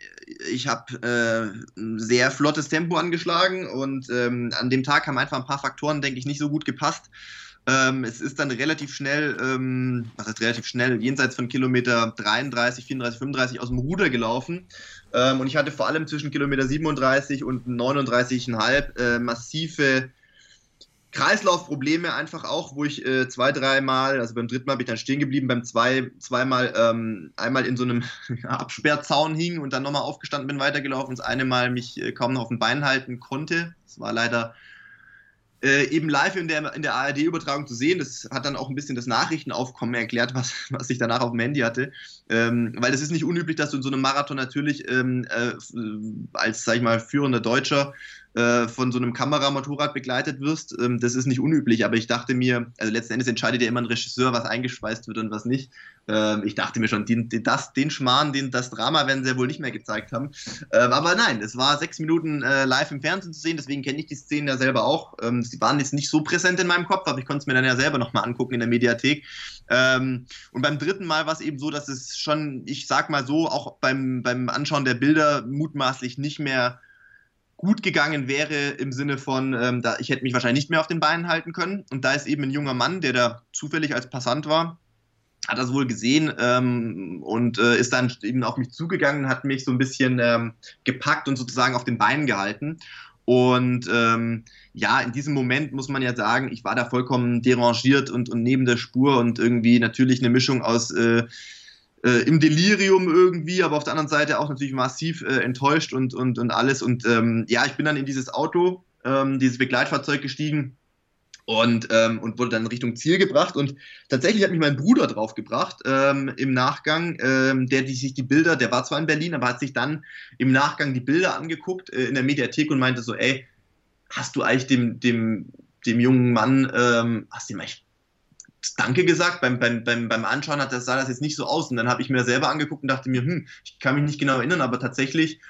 ich habe äh, ein sehr flottes Tempo angeschlagen und ähm, an dem Tag haben einfach ein paar Faktoren, denke ich, nicht so gut gepasst. Ähm, es ist dann relativ schnell, ähm, was heißt relativ schnell, jenseits von Kilometer 33, 34, 35 aus dem Ruder gelaufen. Ähm, und ich hatte vor allem zwischen Kilometer 37 und 39,5 äh, massive Kreislaufprobleme einfach auch, wo ich äh, zwei, dreimal, also beim dritten Mal bin ich dann stehen geblieben, beim zwei, zweimal ähm, einmal in so einem Absperrzaun hing und dann nochmal aufgestanden bin, weitergelaufen und das eine Mal mich äh, kaum noch auf den Beinen halten konnte. Das war leider äh, eben live in der, in der ARD-Übertragung zu sehen. Das hat dann auch ein bisschen das Nachrichtenaufkommen erklärt, was, was ich danach auf dem Handy hatte. Ähm, weil es ist nicht unüblich, dass du in so einem Marathon natürlich ähm, äh, als, sag ich mal, führender Deutscher äh, von so einem Kameramotorrad begleitet wirst. Ähm, das ist nicht unüblich, aber ich dachte mir, also letzten Endes entscheidet ja immer ein Regisseur, was eingespeist wird und was nicht. Ähm, ich dachte mir schon, den, den, das, den Schmarrn, den, das Drama werden sie ja wohl nicht mehr gezeigt haben. Ähm, aber nein, es war sechs Minuten äh, live im Fernsehen zu sehen, deswegen kenne ich die Szenen ja selber auch. Ähm, sie waren jetzt nicht so präsent in meinem Kopf, aber ich konnte es mir dann ja selber nochmal angucken in der Mediathek. Ähm, und beim dritten Mal war es eben so, dass es schon, ich sag mal so, auch beim, beim Anschauen der Bilder mutmaßlich nicht mehr gut gegangen wäre im Sinne von, ähm, da, ich hätte mich wahrscheinlich nicht mehr auf den Beinen halten können. Und da ist eben ein junger Mann, der da zufällig als Passant war, hat das wohl gesehen ähm, und äh, ist dann eben auf mich zugegangen, hat mich so ein bisschen ähm, gepackt und sozusagen auf den Beinen gehalten. Und ähm, ja, in diesem Moment muss man ja sagen, ich war da vollkommen derangiert und, und neben der Spur und irgendwie natürlich eine Mischung aus äh, äh, im Delirium irgendwie, aber auf der anderen Seite auch natürlich massiv äh, enttäuscht und, und, und alles. Und ähm, ja, ich bin dann in dieses Auto, ähm, dieses Begleitfahrzeug gestiegen und, ähm, und wurde dann Richtung Ziel gebracht. Und tatsächlich hat mich mein Bruder draufgebracht ähm, im Nachgang, ähm, der die, sich die Bilder, der war zwar in Berlin, aber hat sich dann im Nachgang die Bilder angeguckt äh, in der Mediathek und meinte so, ey, hast du eigentlich dem, dem, dem jungen Mann, ähm, hast du ihm eigentlich Danke gesagt. Beim, beim, beim, beim Anschauen hat das, sah das jetzt nicht so aus. Und dann habe ich mir selber angeguckt und dachte mir, hm, ich kann mich nicht genau erinnern, aber tatsächlich,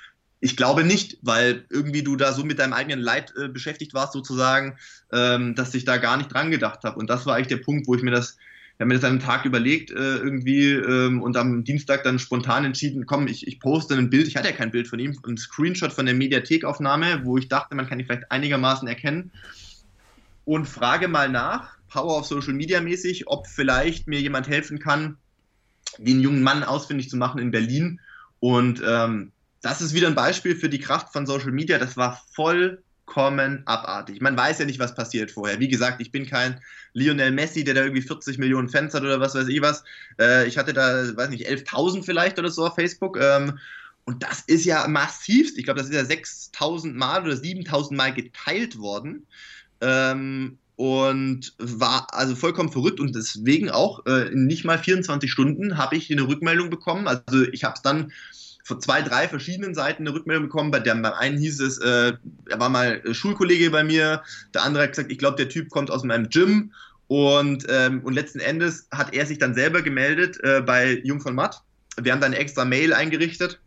ich glaube nicht, weil irgendwie du da so mit deinem eigenen Leid äh, beschäftigt warst, sozusagen, ähm, dass ich da gar nicht dran gedacht habe. Und das war eigentlich der Punkt, wo ich mir das, ich habe mir das einen Tag überlegt äh, irgendwie ähm, und am Dienstag dann spontan entschieden, komm, ich, ich poste ein Bild. Ich hatte ja kein Bild von ihm, ein Screenshot von der Mediathekaufnahme, wo ich dachte, man kann ihn vielleicht einigermaßen erkennen. Und frage mal nach, Power of Social Media mäßig, ob vielleicht mir jemand helfen kann, den jungen Mann ausfindig zu machen in Berlin. Und ähm, das ist wieder ein Beispiel für die Kraft von Social Media. Das war vollkommen abartig. Man weiß ja nicht, was passiert vorher. Wie gesagt, ich bin kein Lionel Messi, der da irgendwie 40 Millionen Fans hat oder was weiß ich was. Äh, ich hatte da, weiß nicht, 11.000 vielleicht oder so auf Facebook. Ähm, und das ist ja massivst. Ich glaube, das ist ja 6.000 Mal oder 7.000 Mal geteilt worden. Ähm, und war also vollkommen verrückt und deswegen auch äh, in nicht mal 24 Stunden habe ich eine Rückmeldung bekommen. Also ich habe es dann von zwei, drei verschiedenen Seiten eine Rückmeldung bekommen. Bei dem einen hieß es, äh, er war mal Schulkollege bei mir, der andere hat gesagt, ich glaube, der Typ kommt aus meinem Gym und, ähm, und letzten Endes hat er sich dann selber gemeldet äh, bei Jung von Matt. Wir haben dann extra Mail eingerichtet.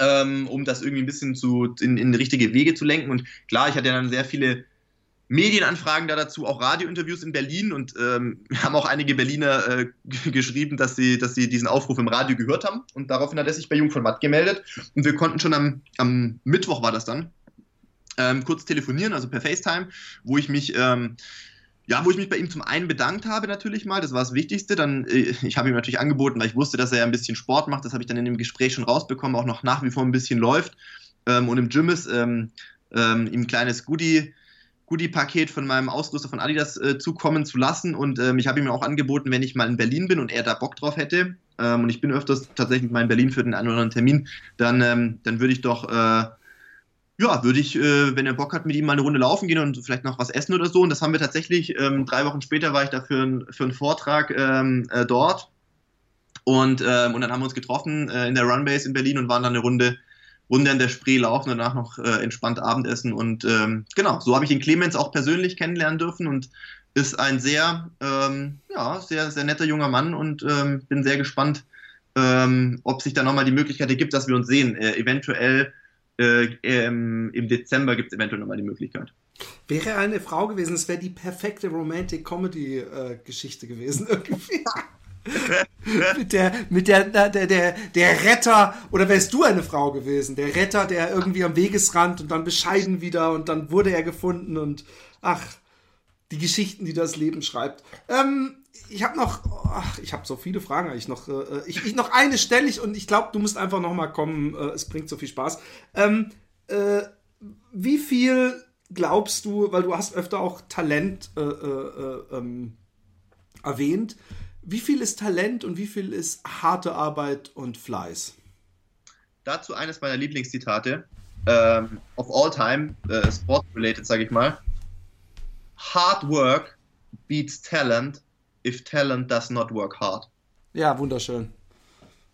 Ähm, um das irgendwie ein bisschen zu, in, in richtige Wege zu lenken. Und klar, ich hatte dann sehr viele Medienanfragen da dazu, auch Radiointerviews in Berlin und ähm, haben auch einige Berliner äh, geschrieben, dass sie, dass sie diesen Aufruf im Radio gehört haben und daraufhin hat er sich bei Jung von Matt gemeldet und wir konnten schon am, am Mittwoch war das dann, ähm, kurz telefonieren, also per FaceTime, wo ich mich ähm, ja, wo ich mich bei ihm zum einen bedankt habe natürlich mal, das war das Wichtigste. Dann, äh, ich habe ihm natürlich angeboten, weil ich wusste, dass er ja ein bisschen Sport macht. Das habe ich dann in dem Gespräch schon rausbekommen, auch noch nach wie vor ein bisschen läuft ähm, und im Gym ist, ähm, ähm, ihm ein kleines Goodie. Goodie-Paket von meinem Ausrüster von Adidas äh, zukommen zu lassen. Und ähm, ich habe ihm auch angeboten, wenn ich mal in Berlin bin und er da Bock drauf hätte, ähm, und ich bin öfters tatsächlich mal in Berlin für den einen oder anderen Termin, dann, ähm, dann würde ich doch äh, ja, würde ich, äh, wenn er Bock hat, mit ihm mal eine Runde laufen gehen und vielleicht noch was essen oder so. Und das haben wir tatsächlich, ähm, drei Wochen später war ich da für, ein, für einen Vortrag ähm, äh, dort. Und, ähm, und dann haben wir uns getroffen äh, in der Runbase in Berlin und waren dann eine Runde, Runde an der Spree laufen und danach noch äh, entspannt Abendessen. Und ähm, genau, so habe ich den Clemens auch persönlich kennenlernen dürfen und ist ein sehr, ähm, ja, sehr, sehr netter junger Mann und ähm, bin sehr gespannt, ob sich da nochmal die Möglichkeit ergibt, dass wir uns sehen. Äh, eventuell äh, ähm, im Dezember gibt es eventuell nochmal die Möglichkeit. Wäre eine Frau gewesen, es wäre die perfekte Romantic Comedy äh, gewesen irgendwie. Mit der, mit der, der, der, der Retter, oder wärst du eine Frau gewesen? Der Retter, der irgendwie am Wegesrand und dann bescheiden wieder und dann wurde er gefunden und ach, die Geschichten, die das Leben schreibt. Ähm, ich habe noch, ach, ich habe so viele Fragen eigentlich noch. Äh, ich, ich, noch eine stelle ich und ich glaube, du musst einfach noch mal kommen. Äh, es bringt so viel Spaß. Ähm, äh, wie viel glaubst du, weil du hast öfter auch Talent äh, äh, äh, ähm, erwähnt, wie viel ist Talent und wie viel ist harte Arbeit und Fleiß? Dazu eines meiner Lieblingszitate ähm, of all time, sport-related, sage ich mal. Hard work beats talent if talent does not work hard. Ja, wunderschön.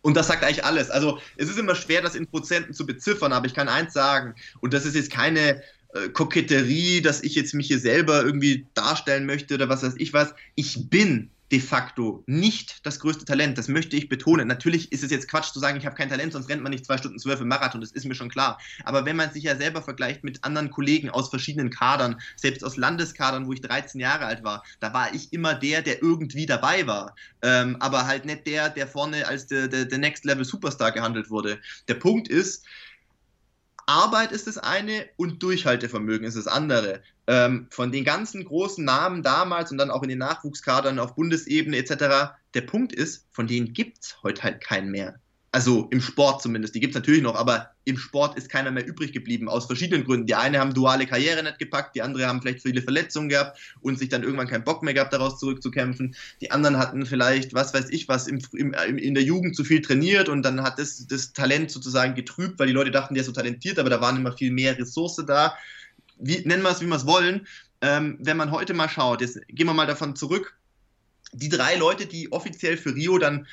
Und das sagt eigentlich alles. Also es ist immer schwer, das in Prozenten zu beziffern, aber ich kann eins sagen, und das ist jetzt keine äh, Koketterie, dass ich jetzt mich hier selber irgendwie darstellen möchte oder was weiß ich was. Ich bin de facto nicht das größte Talent. Das möchte ich betonen. Natürlich ist es jetzt Quatsch zu sagen, ich habe kein Talent, sonst rennt man nicht zwei Stunden zwölf im Marathon. Das ist mir schon klar. Aber wenn man sich ja selber vergleicht mit anderen Kollegen aus verschiedenen Kadern, selbst aus Landeskadern, wo ich 13 Jahre alt war, da war ich immer der, der irgendwie dabei war. Ähm, aber halt nicht der, der vorne als der, der, der Next Level Superstar gehandelt wurde. Der Punkt ist, Arbeit ist das eine und Durchhaltevermögen ist das andere. Ähm, von den ganzen großen Namen damals und dann auch in den Nachwuchskadern auf Bundesebene etc., der Punkt ist, von denen gibt es heute halt keinen mehr. Also im Sport zumindest, die gibt es natürlich noch, aber im Sport ist keiner mehr übrig geblieben, aus verschiedenen Gründen. Die eine haben duale Karriere nicht gepackt, die andere haben vielleicht viele Verletzungen gehabt und sich dann irgendwann keinen Bock mehr gehabt, daraus zurückzukämpfen. Die anderen hatten vielleicht, was weiß ich was, im, im, in der Jugend zu viel trainiert und dann hat das, das Talent sozusagen getrübt, weil die Leute dachten, der ist so talentiert, aber da waren immer viel mehr Ressource da. Wie, nennen wir es, wie wir es wollen. Ähm, wenn man heute mal schaut, jetzt gehen wir mal davon zurück, die drei Leute, die offiziell für Rio dann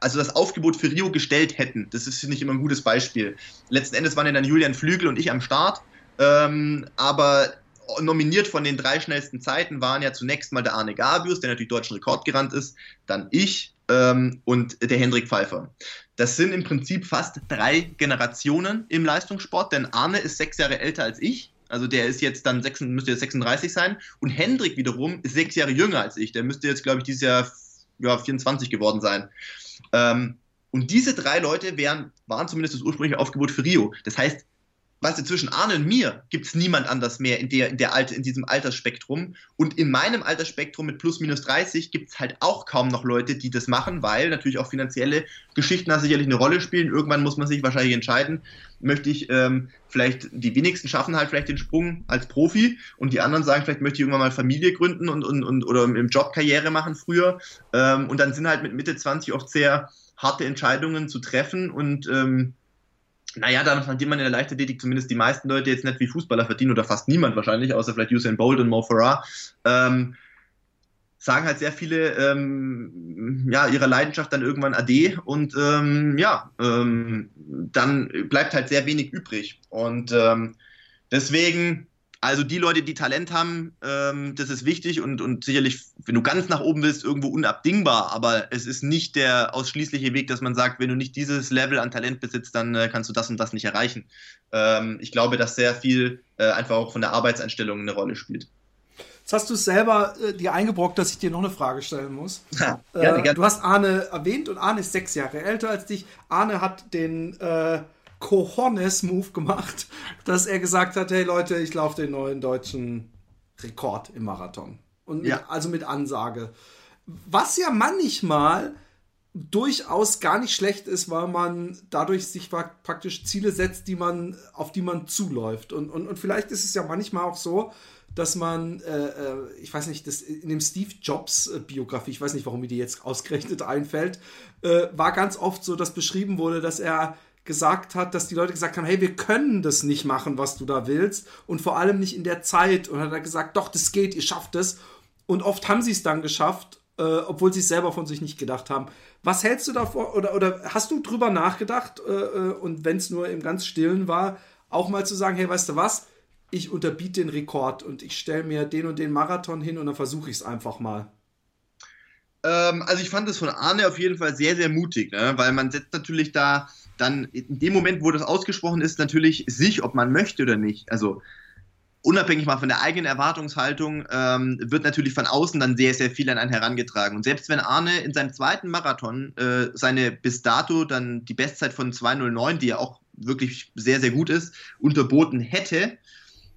also das Aufgebot für Rio gestellt hätten. Das ist, ich, immer ein gutes Beispiel. Letzten Endes waren ja dann Julian Flügel und ich am Start. Ähm, aber nominiert von den drei schnellsten Zeiten waren ja zunächst mal der Arne Gabius, der natürlich deutschen Rekord gerannt ist, dann ich ähm, und der Hendrik Pfeiffer. Das sind im Prinzip fast drei Generationen im Leistungssport, denn Arne ist sechs Jahre älter als ich. Also der ist jetzt dann 6, müsste jetzt 36 sein. Und Hendrik wiederum ist sechs Jahre jünger als ich. Der müsste jetzt, glaube ich, dieses Jahr ja, 24 geworden sein. Ähm, und diese drei Leute wären, waren zumindest das ursprüngliche Aufgebot für Rio. Das heißt, weißt du, zwischen Arne und mir gibt es niemand anders mehr in, der, in, der Alter, in diesem Altersspektrum. Und in meinem Altersspektrum mit plus minus 30 gibt es halt auch kaum noch Leute, die das machen, weil natürlich auch finanzielle Geschichten da sicherlich eine Rolle spielen. Irgendwann muss man sich wahrscheinlich entscheiden, möchte ich ähm, vielleicht, die wenigsten schaffen halt vielleicht den Sprung als Profi und die anderen sagen, vielleicht möchte ich irgendwann mal Familie gründen und, und, und oder im Job Karriere machen früher. Ähm, und dann sind halt mit Mitte 20 oft sehr harte Entscheidungen zu treffen und ähm, naja, dann verdient man in der Leichtathletik zumindest die meisten Leute jetzt nicht wie Fußballer verdienen oder fast niemand wahrscheinlich, außer vielleicht Usain Bolt und Mo Farah. Ähm, sagen halt sehr viele ähm, ja, ihrer Leidenschaft dann irgendwann Ade und ähm, ja, ähm, dann bleibt halt sehr wenig übrig. Und ähm, deswegen also die Leute, die Talent haben, ähm, das ist wichtig und, und sicherlich, wenn du ganz nach oben willst, irgendwo unabdingbar. Aber es ist nicht der ausschließliche Weg, dass man sagt, wenn du nicht dieses Level an Talent besitzt, dann äh, kannst du das und das nicht erreichen. Ähm, ich glaube, dass sehr viel äh, einfach auch von der Arbeitseinstellung eine Rolle spielt. Jetzt hast du es selber äh, dir eingebrockt, dass ich dir noch eine Frage stellen muss. Ja, gerne, äh, gerne. Du hast Arne erwähnt und Arne ist sechs Jahre älter als dich. Arne hat den äh, Cojones-Move gemacht, dass er gesagt hat, hey Leute, ich laufe den neuen deutschen Rekord im Marathon. Und mit, ja. also mit Ansage. Was ja manchmal durchaus gar nicht schlecht ist, weil man dadurch sich praktisch Ziele setzt, die man, auf die man zuläuft. Und, und, und vielleicht ist es ja manchmal auch so, dass man, äh, äh ich weiß nicht, das, in dem Steve Jobs äh, Biografie, ich weiß nicht, warum mir die jetzt ausgerechnet einfällt, äh, war ganz oft so, dass beschrieben wurde, dass er gesagt hat, dass die Leute gesagt haben, hey, wir können das nicht machen, was du da willst und vor allem nicht in der Zeit. Und hat er gesagt, doch, das geht, ihr schafft es. Und oft haben sie es dann geschafft, äh, obwohl sie es selber von sich nicht gedacht haben. Was hältst du davor oder, oder hast du drüber nachgedacht äh, äh und wenn es nur im ganz Stillen war, auch mal zu sagen, hey, weißt du was, ich unterbiete den Rekord und ich stelle mir den und den Marathon hin und dann versuche ich es einfach mal. Ähm, also ich fand es von Arne auf jeden Fall sehr, sehr mutig, ne? weil man setzt natürlich da dann in dem Moment, wo das ausgesprochen ist, natürlich sich, ob man möchte oder nicht. Also unabhängig mal von der eigenen Erwartungshaltung, ähm, wird natürlich von außen dann sehr, sehr viel an einen herangetragen. Und selbst wenn Arne in seinem zweiten Marathon äh, seine bis dato dann die Bestzeit von 2.09, die ja auch wirklich sehr, sehr gut ist, unterboten hätte,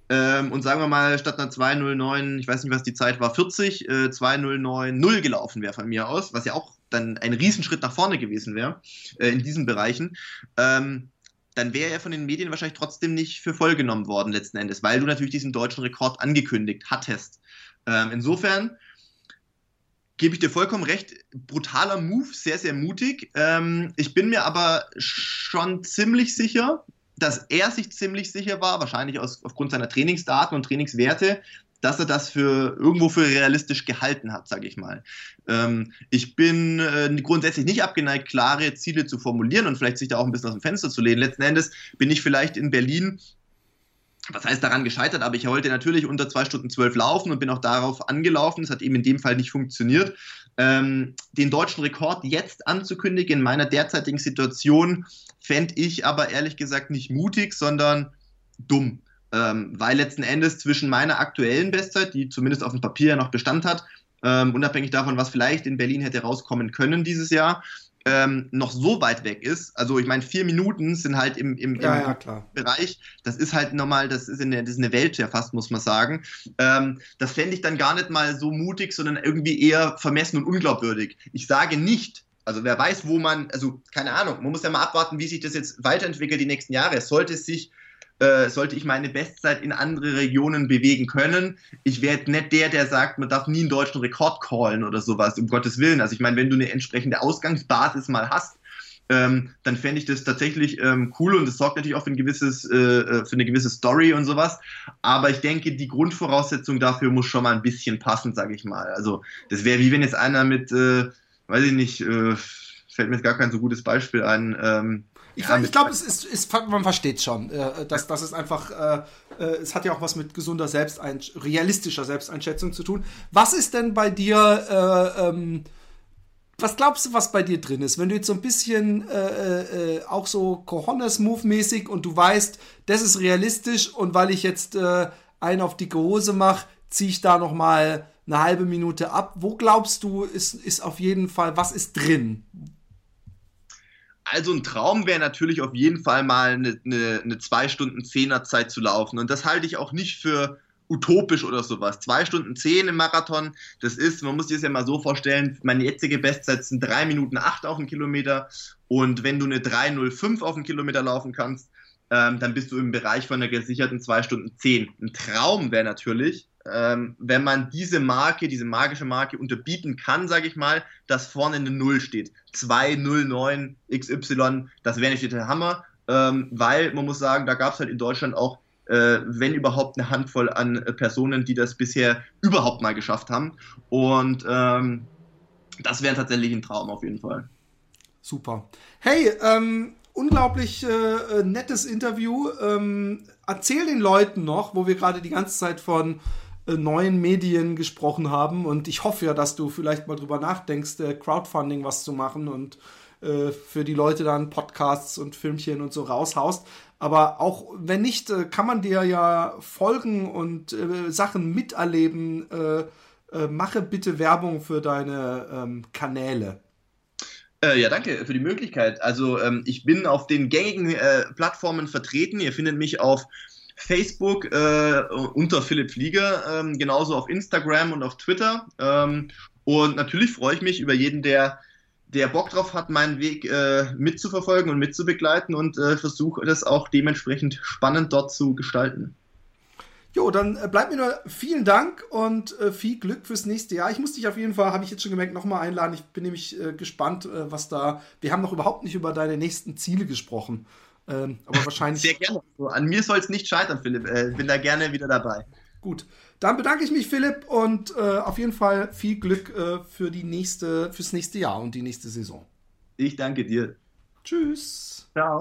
ähm, und sagen wir mal, statt einer 2.09, ich weiß nicht, was die Zeit war, 40, äh, 2.09.0 gelaufen wäre von mir aus, was ja auch dann ein Riesenschritt nach vorne gewesen wäre äh, in diesen Bereichen, ähm, dann wäre er von den Medien wahrscheinlich trotzdem nicht für voll genommen worden letzten Endes, weil du natürlich diesen deutschen Rekord angekündigt hattest. Ähm, insofern gebe ich dir vollkommen recht, brutaler Move, sehr, sehr mutig. Ähm, ich bin mir aber schon ziemlich sicher, dass er sich ziemlich sicher war, wahrscheinlich aus, aufgrund seiner Trainingsdaten und Trainingswerte, dass er das für irgendwo für realistisch gehalten hat, sage ich mal. Ähm, ich bin äh, grundsätzlich nicht abgeneigt, klare Ziele zu formulieren und vielleicht sich da auch ein bisschen aus dem Fenster zu lehnen. Letzten Endes bin ich vielleicht in Berlin was heißt daran gescheitert, aber ich wollte natürlich unter zwei Stunden zwölf laufen und bin auch darauf angelaufen. Es hat eben in dem Fall nicht funktioniert. Ähm, den deutschen Rekord jetzt anzukündigen in meiner derzeitigen Situation fände ich aber ehrlich gesagt nicht mutig, sondern dumm ähm, weil letzten Endes zwischen meiner aktuellen Bestzeit, die zumindest auf dem Papier ja noch Bestand hat, ähm, unabhängig davon, was vielleicht in Berlin hätte rauskommen können dieses Jahr, ähm, noch so weit weg ist. Also ich meine, vier Minuten sind halt im, im, ja, im ja, Bereich, das ist halt normal, das ist, in der, das ist eine Welt ja fast, muss man sagen. Ähm, das fände ich dann gar nicht mal so mutig, sondern irgendwie eher vermessen und unglaubwürdig. Ich sage nicht, also wer weiß, wo man, also keine Ahnung, man muss ja mal abwarten, wie sich das jetzt weiterentwickelt die nächsten Jahre. Sollte es sich äh, sollte ich meine Bestzeit in andere Regionen bewegen können. Ich werde nicht der, der sagt, man darf nie einen deutschen Rekord callen oder sowas, um Gottes Willen. Also ich meine, wenn du eine entsprechende Ausgangsbasis mal hast, ähm, dann fände ich das tatsächlich ähm, cool und es sorgt natürlich auch für, ein gewisses, äh, äh, für eine gewisse Story und sowas. Aber ich denke, die Grundvoraussetzung dafür muss schon mal ein bisschen passen, sage ich mal. Also das wäre wie wenn jetzt einer mit, äh, weiß ich nicht, äh, fällt mir jetzt gar kein so gutes Beispiel ein, ähm, ich, ja, ich glaube, es ist, ist, man versteht schon, äh, dass das ist einfach, äh, äh, es hat ja auch was mit gesunder Selbsteinsch realistischer Selbsteinschätzung zu tun. Was ist denn bei dir, äh, ähm, was glaubst du, was bei dir drin ist? Wenn du jetzt so ein bisschen äh, äh, auch so Cojones-Move-mäßig und du weißt, das ist realistisch und weil ich jetzt einen auf dicke Hose mache, ziehe ich da noch mal eine halbe Minute ab. Wo glaubst du, ist, ist auf jeden Fall, was ist drin? Also ein Traum wäre natürlich auf jeden Fall mal eine, eine, eine zwei Stunden Zehner Zeit zu laufen. Und das halte ich auch nicht für utopisch oder sowas. Zwei Stunden zehn im Marathon, das ist, man muss sich das ja mal so vorstellen, meine jetzige Bestzeit sind drei Minuten acht auf den Kilometer. Und wenn du eine 3,05 auf den Kilometer laufen kannst, ähm, dann bist du im Bereich von einer gesicherten zwei Stunden zehn. Ein Traum wäre natürlich, ähm, wenn man diese Marke, diese magische Marke unterbieten kann, sage ich mal, dass vorne eine Null steht. 209 XY, das wäre nicht der Hammer, ähm, weil man muss sagen, da gab es halt in Deutschland auch, äh, wenn überhaupt, eine Handvoll an äh, Personen, die das bisher überhaupt mal geschafft haben. Und ähm, das wäre tatsächlich ein Traum auf jeden Fall. Super. Hey, ähm, unglaublich äh, nettes Interview. Ähm, erzähl den Leuten noch, wo wir gerade die ganze Zeit von äh, neuen Medien gesprochen haben. Und ich hoffe ja, dass du vielleicht mal drüber nachdenkst, äh, Crowdfunding was zu machen und äh, für die Leute dann Podcasts und Filmchen und so raushaust. Aber auch wenn nicht, äh, kann man dir ja folgen und äh, Sachen miterleben. mache bitte Werbung für deine ähm, Kanäle. Äh, ja, danke für die Möglichkeit. Also ähm, ich bin auf den gängigen äh, Plattformen vertreten. Ihr findet mich auf Facebook äh, unter Philipp Flieger, ähm, genauso auf Instagram und auf Twitter. Ähm, und natürlich freue ich mich über jeden, der, der Bock drauf hat, meinen Weg äh, mitzuverfolgen und mitzubegleiten und äh, versuche das auch dementsprechend spannend dort zu gestalten. Jo, dann äh, bleibt mir nur vielen Dank und äh, viel Glück fürs nächste Jahr. Ich muss dich auf jeden Fall, habe ich jetzt schon gemerkt, nochmal einladen. Ich bin nämlich äh, gespannt, äh, was da. Wir haben noch überhaupt nicht über deine nächsten Ziele gesprochen. Ähm, aber wahrscheinlich. Sehr gerne. Also an mir soll es nicht scheitern, Philipp. Äh, bin da gerne wieder dabei. Gut. Dann bedanke ich mich, Philipp, und äh, auf jeden Fall viel Glück äh, für die nächste, fürs nächste Jahr und die nächste Saison. Ich danke dir. Tschüss. Ciao.